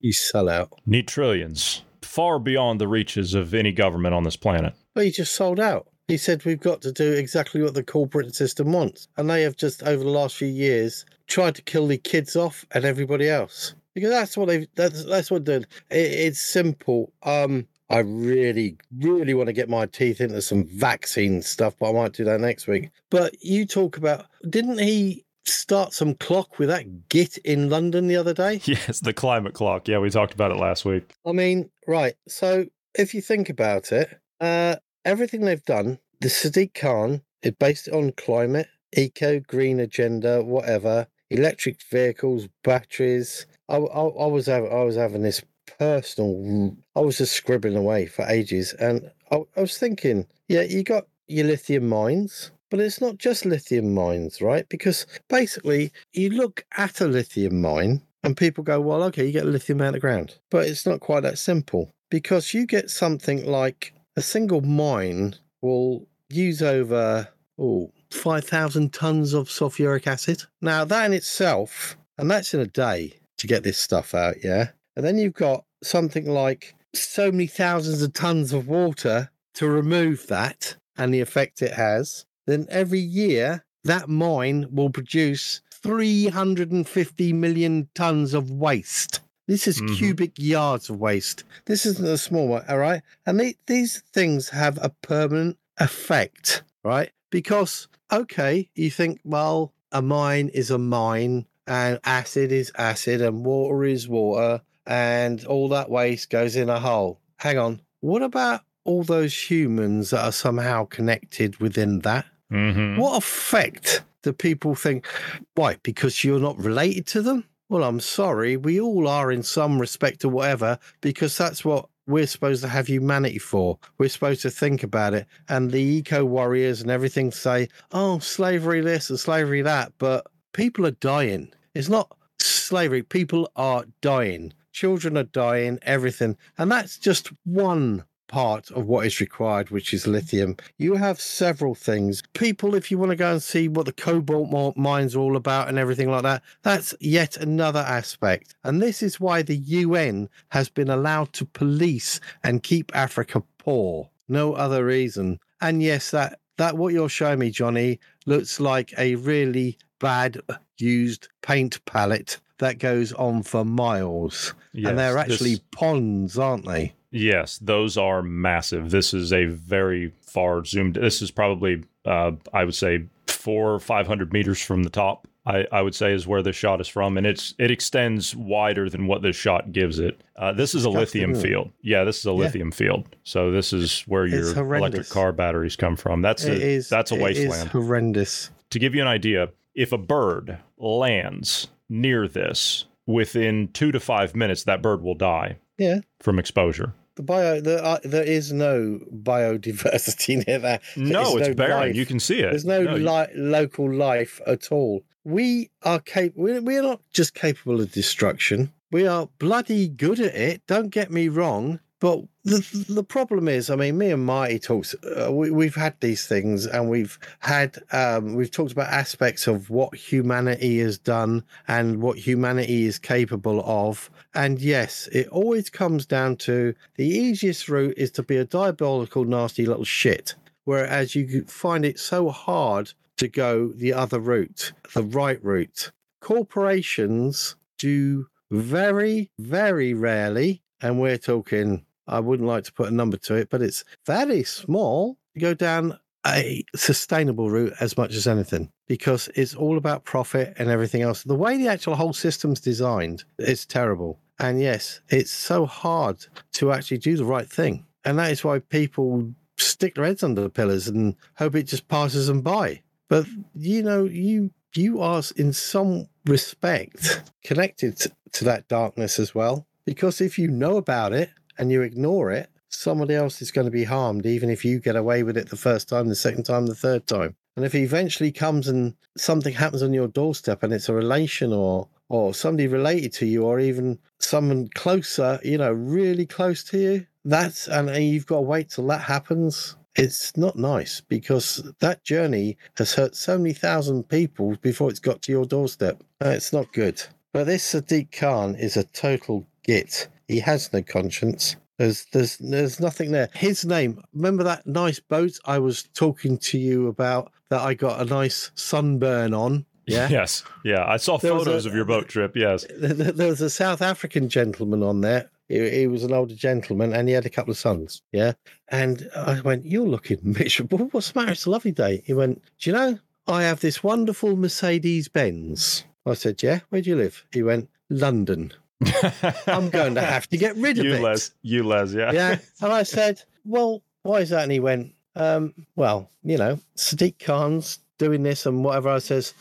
You sell out. Need trillions, far beyond the reaches of any government on this planet. But he just sold out. He said we've got to do exactly what the corporate system wants. And they have just, over the last few years, tried to kill the kids off and everybody else. Because that's what they've, that's, that's what they're, it, it's simple. Um, I really, really want to get my teeth into some vaccine stuff, but I might do that next week. But you talk about, didn't he start some clock with that git in London the other day? Yes, the climate clock. Yeah, we talked about it last week. I mean, right. So if you think about it, uh, everything they've done, the Sadiq Khan is based on climate, eco, green agenda, whatever, electric vehicles, batteries. I, I, I was having, I was having this personal. I was just scribbling away for ages, and I, I was thinking, yeah, you got your lithium mines, but it's not just lithium mines, right? Because basically, you look at a lithium mine, and people go, well, okay, you get lithium out of the ground, but it's not quite that simple because you get something like a single mine will use over oh 5,000 tons of sulfuric acid. Now, that in itself, and that's in a day to get this stuff out, yeah? And then you've got something like so many thousands of tons of water to remove that and the effect it has. Then every year, that mine will produce 350 million tons of waste. This is mm-hmm. cubic yards of waste. This isn't a small one, all right? And they, these things have a permanent effect, right? Because, okay, you think, well, a mine is a mine, and acid is acid, and water is water, and all that waste goes in a hole. Hang on. What about all those humans that are somehow connected within that? Mm-hmm. What effect do people think? Why? Because you're not related to them? Well, I'm sorry. We all are in some respect or whatever, because that's what we're supposed to have humanity for. We're supposed to think about it. And the eco warriors and everything say, oh, slavery this and slavery that. But people are dying. It's not slavery. People are dying. Children are dying, everything. And that's just one part of what is required, which is lithium. You have several things. People, if you want to go and see what the cobalt mines all about and everything like that, that's yet another aspect. And this is why the UN has been allowed to police and keep Africa poor. No other reason. And yes, that that what you're showing me, Johnny, looks like a really bad uh, used paint palette that goes on for miles. Yes, and they're actually this, ponds, aren't they? Yes, those are massive. This is a very far zoomed. This is probably, uh, I would say, four or five hundred meters from the top I, I would say is where this shot is from, and it's it extends wider than what this shot gives it. Uh, this is a lithium Disgusting, isn't it? field. Yeah, this is a lithium field. So this is where your electric car batteries come from. That's It a, is that's a wasteland. horrendous. to give you an idea, if a bird lands near this within two to five minutes, that bird will die Yeah. from exposure. The bio, the, uh, there is no biodiversity near there. There No, it's barren. life. You can see it. There's no, No, you- local life at all. We are capable. We're, we're not just capable of destruction. We are bloody good at it. Don't get me wrong. But the the problem is, I mean, me and Marty talks. Uh, we, we've had these things, and we've had um, we've talked about aspects of what humanity has done and what humanity is capable of. And yes, it always comes down to the easiest route is to be a diabolical, nasty little shit. Whereas you find it so hard to go the other route, the right route. Corporations do very, very rarely, and we're talking, I wouldn't like to put a number to it, but it's very small, to go down a sustainable route as much as anything because it's all about profit and everything else. The way the actual whole system's designed is terrible. And yes, it's so hard to actually do the right thing. And that is why people stick their heads under the pillars and hope it just passes them by. But you know, you you are in some respect connected to that darkness as well. Because if you know about it and you ignore it, somebody else is going to be harmed, even if you get away with it the first time, the second time, the third time. And if he eventually comes and something happens on your doorstep and it's a relation or or somebody related to you or even someone closer, you know, really close to you, that's and, you've got to wait till that happens. It's not nice because that journey has hurt so many thousand people before it's got to your doorstep. It's not good. But this Sadiq Khan is a total git. He has no conscience. There's there's there's nothing there. His name. Remember that nice boat I was talking to you about that I got a nice sunburn on. Yeah. Yes. Yeah. I saw There photos a- of your boat trip. Yes. There there was a South African gentleman on there. He, he was an older gentleman and he had a couple of sons. Yeah. And I went, You're looking miserable. What's the matter? It's a lovely day. He went, Do you know, I have this wonderful Mercedes Benz. I said, Yeah. Where do you live? He went, London. I'm going to have to get rid of you it. Les. You Les. Yeah. yeah. And I said, Well, why is that? And he went, um, Well, you know, Sadiq Khan's doing this and whatever. I says,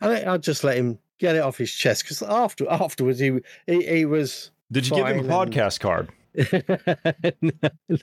and I, I just let him get it off his chest because after afterwards he he, he was. Did you give him a fine and- podcast card?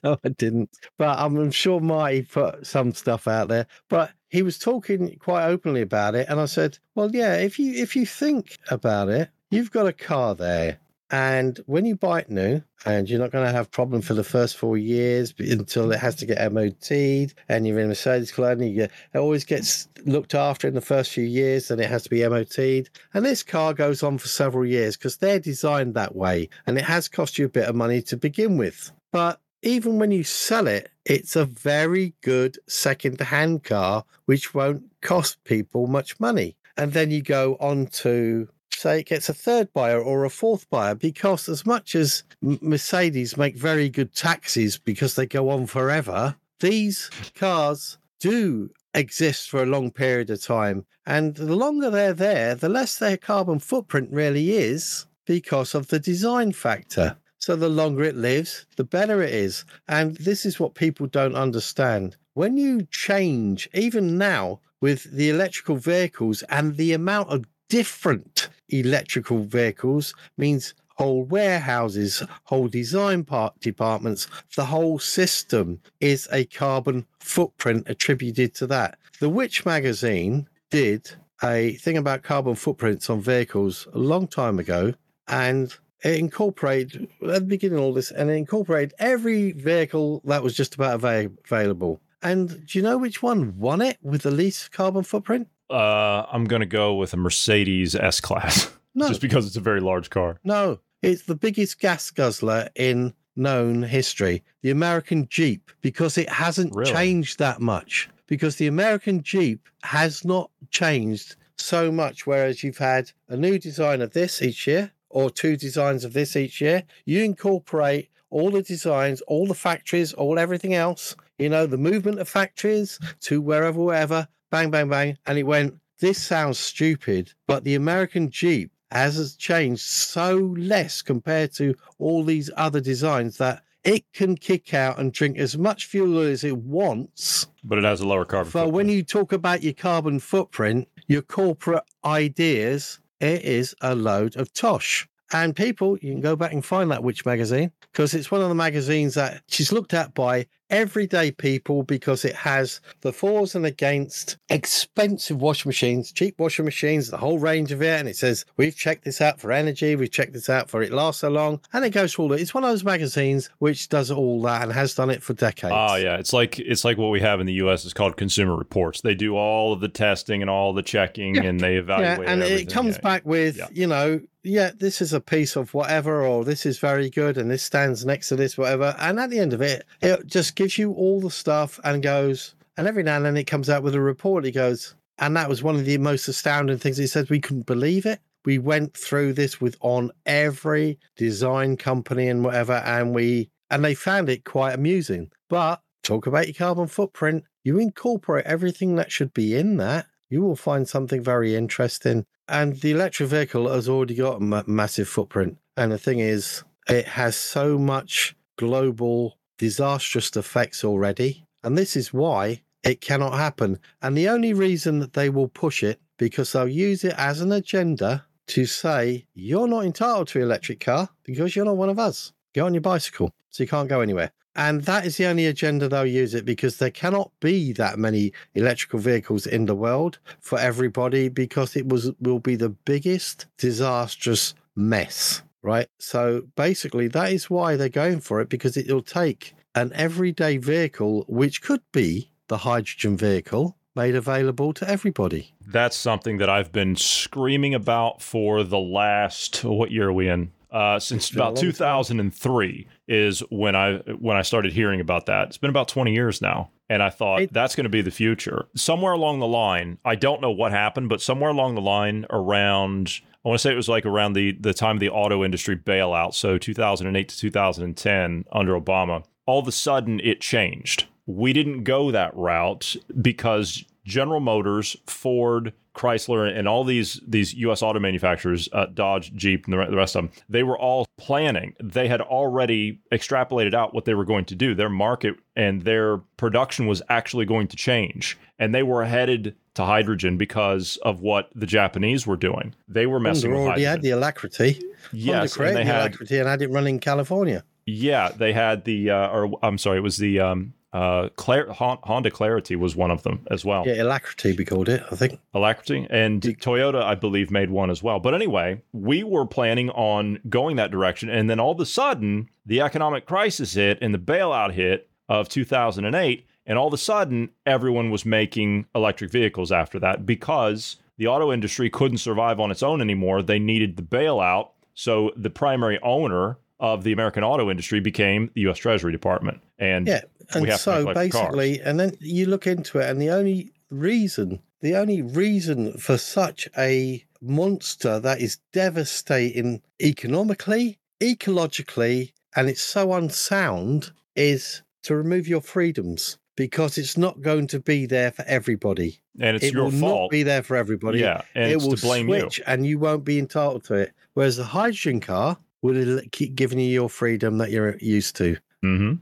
no, I didn't. But I'm sure Marty put some stuff out there. But he was talking quite openly about it, and I said, "Well, yeah, if you if you think about it, you've got a car there." And when you buy it new, and you're not going to have problem for the first four years until it has to get MOT'd, and you're in a Mercedes cloud, and it always gets looked after in the first few years, and it has to be MOT'd. And this car goes on for several years because they're designed that way, and it has cost you a bit of money to begin with. But even when you sell it, it's a very good second-hand car, which won't cost people much money. And then you go on to say it gets a third buyer or a fourth buyer because as much as Mercedes make very good taxis because they go on forever, these cars do exist for a long period of time. And the longer they're there, the less their carbon footprint really is because of the design factor. So the longer it lives, the better it is. And this is what people don't understand. When you change, even now with the electrical vehicles and the amount of different electrical vehicles means whole warehouses, whole design part departments, the whole system is a carbon footprint attributed to that. The Which magazine did a thing about carbon footprints on vehicles a long time ago, and it incorporated at the beginning of all this, and it incorporated every vehicle that was just about ava- available. And do you know which one won it with the least carbon footprint? Uh, I'm going to go with a Mercedes S Class. No. Just because it's a very large car. No, it's the biggest gas guzzler in known history, the American Jeep, because it hasn't Really? changed that much. Because the American Jeep has not changed so much, whereas you've had a new design of this each year or two designs of this each year. You incorporate all the designs, all the factories, all everything else, you know, the movement of factories to wherever, wherever, bang, bang, bang. And it went, this sounds stupid, but the American Jeep has changed so less compared to all these other designs that it can kick out and drink as much fuel as it wants. But it has a lower carbon. So footprint. when you talk about your carbon footprint, your corporate ideas, it is a load of tosh. And people, you can go back and find that Which magazine because it's one of the magazines that she's looked at by everyday people because it has the fors and against expensive washing machines, cheap washing machines, the whole range of it. And it says, we've checked this out for energy, we've checked this out for it lasts so long. And it goes through all that. It's one of those magazines which does all that and has done it for decades. Ah, yeah, it's like it's like what we have in the U.S. is called Consumer Reports. They do all of the testing and all the checking, Yeah. and they yeah, evaluate. and everything. it comes Yeah. back with Yeah. you know yeah this is a piece of whatever or this is very good and this stands next to this whatever and at the end of it it just gives you all the stuff and goes and every now and then it comes out with a report. It goes and that was one of the most astounding things. He said we couldn't believe it. We went through this with on every design company and whatever and we and they found it quite amusing. But talk about your carbon footprint. You incorporate everything that should be in that. You will find something very interesting. And the electric vehicle has already got a massive footprint. And the thing is, it has so much global disastrous effects already. And this is why it cannot happen. And the only reason that they will push it, because they'll use it as an agenda to say, you're not entitled to an electric car because you're not one of us. Get on your bicycle. So you can't go anywhere. And that is the only agenda they'll use it because there cannot be that many electrical vehicles in the world for everybody because it was will be the biggest disastrous mess. Right. So basically that is why they're going for it because it'll take an everyday vehicle, which could be the hydrogen vehicle, made available to everybody. That's something that I've been screaming about for the last what year are we in? Uh, since about long time. 2003 is when I when I started hearing about that. It's been about 20 years now, and I thought It- that's going to be the future. Somewhere along the line, I don't know what happened, but somewhere along the line, around I want to say it was like around the the time of the auto industry bailout, so 2008 to 2010 under Obama. All of a sudden, it changed. We didn't go that route because General Motors, Ford, Chrysler, and all these these U.S. auto manufacturers, uh, Dodge, Jeep, and the the rest of them, they were all planning. They had already extrapolated out what they were going to do. Their market and their production was actually going to change, and they were headed to hydrogen because of what the Japanese were doing. They were messing Honda with already hydrogen. had the alacrity. Yes, Honda and they the had alacrity and had it running in California. yeah, they had the uh, or I'm sorry, it was the um uh Clar- Honda Clarity was one of them as well. Yeah, alacrity we called it, I think. Alacrity and Toyota, I believe, made one as well. But anyway, we were planning on going that direction, and then all of a sudden, the economic crisis hit and the bailout hit of 2008, and all of a sudden, everyone was making electric vehicles after that because the auto industry couldn't survive on its own anymore. They needed the bailout, so the primary owner of the American auto industry became the U.S. Treasury Department, and Yeah, and so electric cars. basically, and then you look into it, and the only reason, the only reason for such a monster that is devastating economically, ecologically, and it's so unsound is to remove your freedoms because it's not going to be there for everybody. and it's it your will fault. not be there for everybody. Yeah, and it it's will blame you. switch, and you won't be entitled to it. Whereas the hydrogen car will keep giving you your freedom that you're used to hmm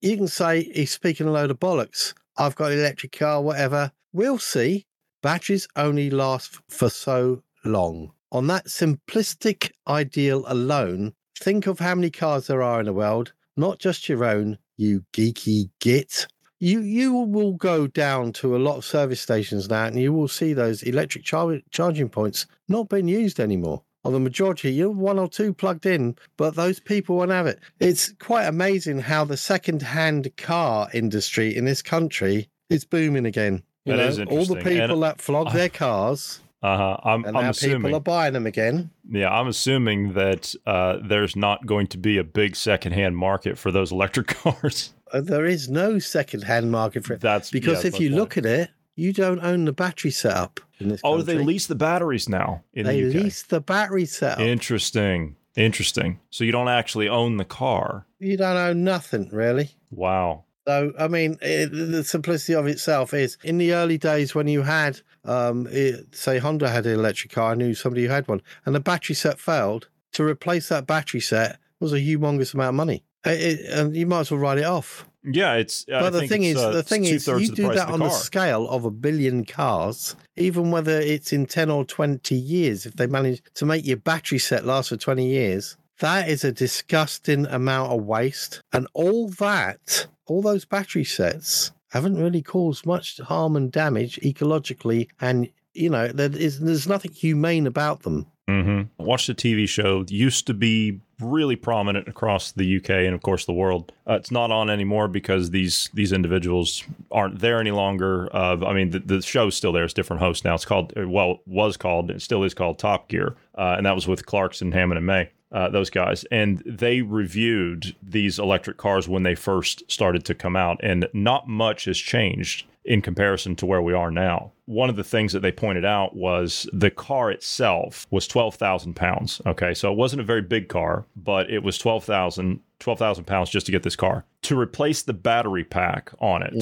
you can say he's speaking a load of bollocks. I've got an electric car, whatever. We'll see. Batteries only last for so long. On that simplistic ideal alone, think of how many cars there are in the world, not just your own, you geeky git. You you will go down to a lot of service stations now and you will see those electric char- charging points not being used anymore. Or the majority, you have one or two plugged in, but those people won't have it. It's quite amazing how the second-hand car industry in this country is booming again. You That know, all the interesting. And people that flog their cars, Uh huh. I'm, and I'm now assuming. people are buying them again. Yeah, I'm assuming that uh, there's not going to be a big secondhand market for those electric cars. Uh, There is no second-hand market for it That's because yeah, if you my look at it, you don't own the battery setup in this. point. oh, they lease the batteries now in They the UK? lease the battery setup. Interesting. Interesting. So you don't actually own the car. You don't own nothing really. Wow. So, I mean, it, the simplicity of itself is in the early days when you had, um, it, say, Honda had an electric car, I knew somebody who had one, and the battery set failed. To replace that battery set was a humongous amount of money. It, it, and you might as well write it off. Yeah, it's. I But the thing it's, is, uh, the thing is, two-thirds you do that of on the the scale of a billion cars, even whether it's in 10 or 20 years, if they manage to make your battery set last for 20 years, that is a disgusting amount of waste. And all that, all those battery sets haven't really caused much harm and damage ecologically. And, you know, there is, there's nothing humane about them. hmm Watched a TV show used to be really prominent across the UK and of course the world. Uh, it's not on anymore because these these individuals aren't there any longer. Uh, I mean, the, the show's still there. It's different hosts now. It's called uh, well, was called, it still is called Top Gear, uh, and that was with Clarkson, Hammond, and May. Uh, those guys, and they reviewed these electric cars when they first started to come out, and not much has changed in comparison to where we are now. One of the things that they pointed out was the car itself was 12,000 pounds. Okay. So it wasn't a very big car, but it was 12,000 12,000 pounds just to get this car. To replace the battery pack on it,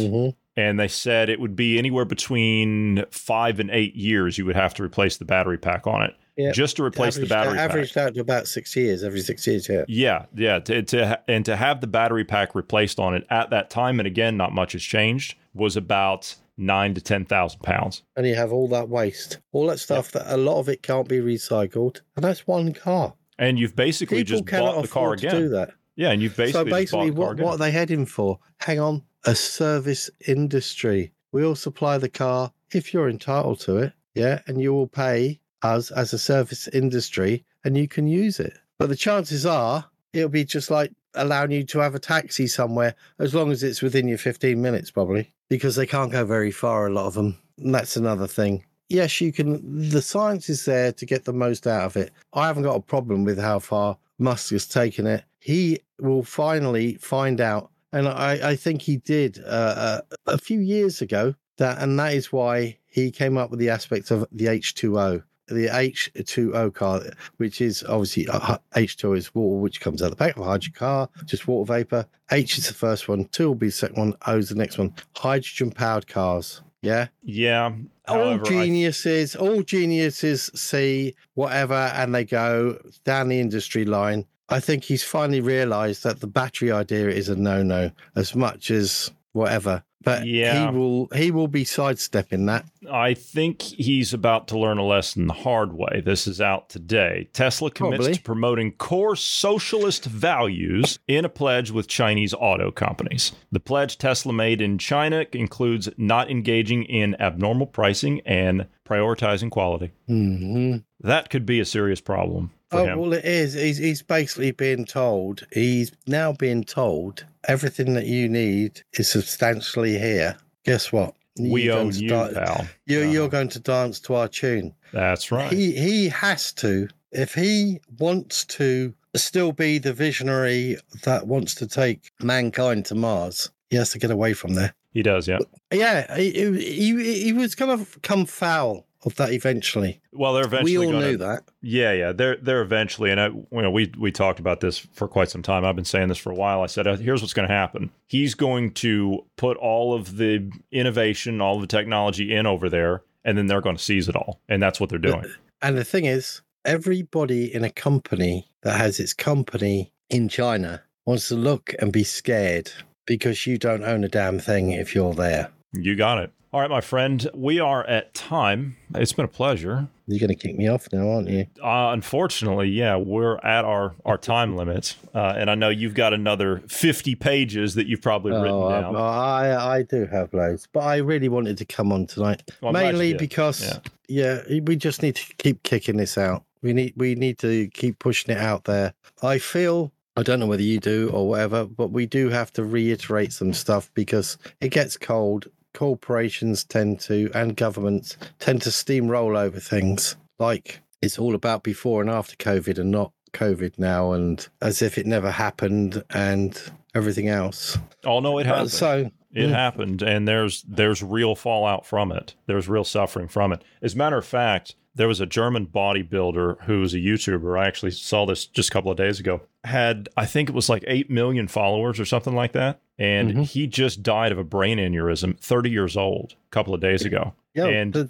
and they said it would be anywhere between five and eight years you would have to replace the battery pack on it Yeah. just to replace the uh, battery out, pack. averaged out to about six years, every six years, yeah. Yeah, yeah, to, to and to have the battery pack replaced on it at that time, and again, not much has changed, was about nine to ten thousand pounds. and you have all that waste, all that stuff that a lot of it can't be recycled, and that's one car. And you've basically People just bought the car again. do that. Yeah, and you've basically, so basically, the car what, what are they heading for? Hang on, a service industry. We'll supply the car if you're entitled to it, yeah, and you will pay us as a service industry, and you can use it. But the chances are it'll be just like allowing you to have a taxi somewhere, as long as it's within your 15 minutes, probably, because they can't go very far. A lot of them. And that's another thing. Yes, you can. The science is there to get the most out of it. I haven't got a problem with how far Musk has taken it. He will finally find out, and I, I think he did uh, uh, a few years ago. That and that is why he came up with the aspect of the H2O, the H2O car, which is obviously uh, H2O is water, which comes out the back of a hydrogen car, just water vapor. H is the first one, two will be the second one, O is the next one. Hydrogen powered cars. Yeah. yeah, All however, I- geniuses, all geniuses see whatever and they go down the industry line. I think he's finally realized that the battery idea is a no no as much as whatever. But Yeah. he will he will be sidestepping that. I think he's about to learn a lesson the hard way. This is out today. Tesla commits Probably. to promoting core socialist values in a pledge with Chinese auto companies. The pledge Tesla made in China includes not engaging in abnormal pricing and prioritizing quality. hmm That could be a serious problem Oh him. well, it is. He's he's basically being told. He's now being told everything that you need is substantially here. Guess what? we You're own going to you, pal. You're, you're uh-huh. going to dance to our tune. That's right. He he has to if he wants to still be the visionary that wants to take mankind to Mars. He has to get away from there. He does, yeah. Yeah, he he, he was going to come foul of that eventually. Well, they're eventually we all gonna, knew that. Yeah, yeah, they're they're eventually, and I, you know, we we talked about this for quite some time. I've been saying this for a while. I said, uh, here's what's going to happen. He's going to put all of the innovation, all of the technology in over there, and then they're going to seize it all, and that's what they're doing. And the thing is, everybody in a company that has its company in China wants to look and be scared because you don't own a damn thing if you're there. You got it. All right, my friend, we are at time. It's been a pleasure. You're going to kick me off now, aren't you? Uh, unfortunately, yeah, we're at our our time limits, uh, and I know you've got another fifty pages that you've probably written Oh, down. I, I do have loads, but I really wanted to come on tonight, Well, I'm glad you mainly because yeah. we just need to keep kicking this out. We need we need to keep pushing it out there. I feel I don't know whether you do or whatever, but we do have to reiterate some stuff because it gets cold. Corporations tend to and governments tend to steamroll over things like it's all about before and after COVID and not COVID now, and as if it never happened and everything else. Oh no, it Uh, so It happened, and there's there's real fallout from it. There's real suffering from it. As a matter of fact, There was a German bodybuilder who was a YouTuber. I actually saw this just a couple of days ago. Had I think it was like eight million followers or something like that, and Mm-hmm. he just died of a brain aneurysm, 30 years old, a couple of days ago. Yeah, and th-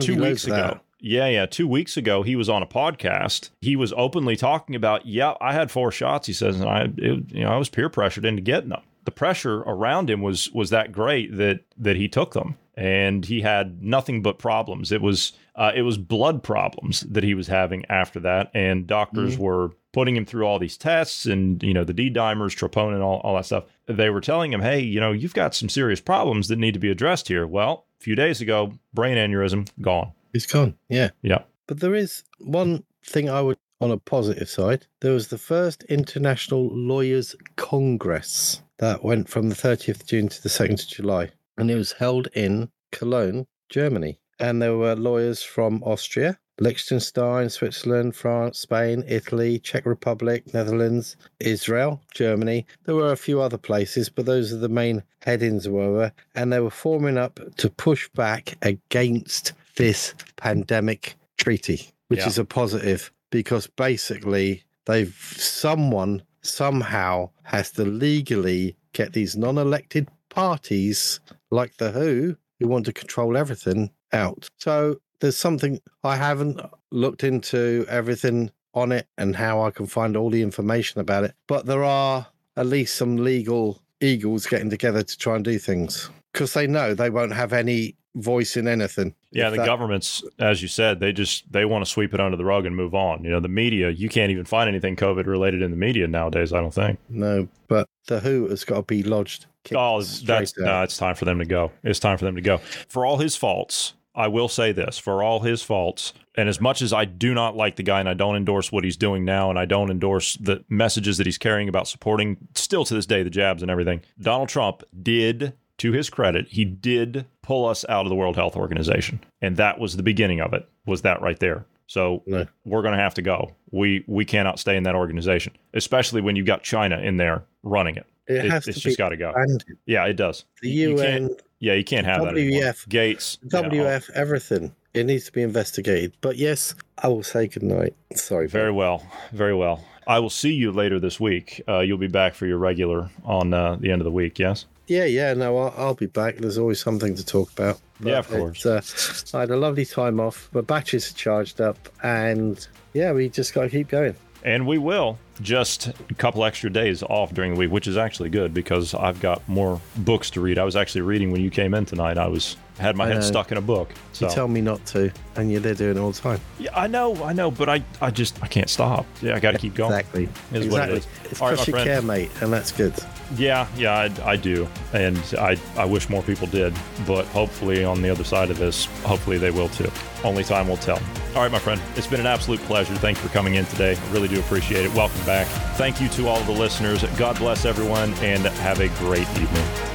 two be weeks ago. that. Yeah, yeah. Two weeks ago, he was on a podcast. He was openly talking about, yeah, I had four shots. He says, and I, it, you know, I was peer pressured into getting them. The pressure around him was was that great that that he took them, and he had nothing but problems. It was uh, it was blood problems that he was having after that, and doctors were putting him through all these tests and you know the D dimers, troponin, all, all that stuff. They were telling him, hey, you know, you've got some serious problems that need to be addressed here. Well, a few days ago, brain aneurysm gone. It's gone. Yeah. Yeah. But there is one thing I would, on a positive side, there was the first International Lawyers Congress that went from the 30th of June to the 2nd of July. And it was held in Cologne, Germany. And there were lawyers from Austria, Liechtenstein, Switzerland, France, Spain, Italy, Czech Republic, Netherlands, Israel, Germany. There were a few other places, but those are the main headings were. And they were forming up to push back against this pandemic treaty, which Yeah. is a positive because basically they've someone somehow has to legally get these non-elected parties like the WHO who want to control everything out. So there's something I haven't looked into everything on it and how I can find all the information about it, but there are at least some legal eagles getting together to try and do things because they know they won't have any voice in anything. Yeah, the that- governments, as you said, they just they want to sweep it under the rug and move on. You know, the media, you can't even find anything COVID related in the media nowadays. I don't think. No, but the WHO has got to be lodged. Kicked Oh, that's no, it's time for them to go. It's time for them to go. For all his faults, I will say this: for all his faults, and as much as I do not like the guy and I don't endorse what he's doing now, and I don't endorse the messages that he's carrying about supporting, still to this day, the jabs and everything, Donald Trump did. To his credit, he did pull us out of the World Health Organization, and that was the beginning of it. Was that right there? So No. we're going to have to go. We we cannot stay in that organization, especially when you've got China in there running it. It has it's to just got to go. banned. Yeah, it does. The You UN, Yeah, you can't have. WEF, Gates. yeah, WF, everything. It needs to be investigated. But yes, I will say goodnight. Sorry. very well. Very well. I will see you later this week. Uh, you'll be back for your regular on uh, the end of the week. Yes. Yeah, yeah, no, I'll, I'll be back. There's always something to talk about. Yeah, of course. Uh, I had a lovely time off. My batteries are charged up, and yeah, we just got to keep going. And we will just a couple extra days off during the week, which is actually good because I've got more books to read. I was actually reading when you came in tonight. I was had my I head know. stuck in a book. So You tell me not to, and you're there doing it all the time. yeah, I know, I know, but I, I just I can't stop. Yeah, I got to keep going. Exactly. Is exactly. is. It's All right, you friend. care, mate, and that's good. Yeah, yeah, I, I do, and I I wish more people did, but hopefully on the other side of this, hopefully they will too. Only time will tell. All right, my friend, it's been an absolute pleasure. Thanks for coming in today. I really do appreciate it. Welcome back. Thank you to all the listeners. God bless everyone, and have a great evening.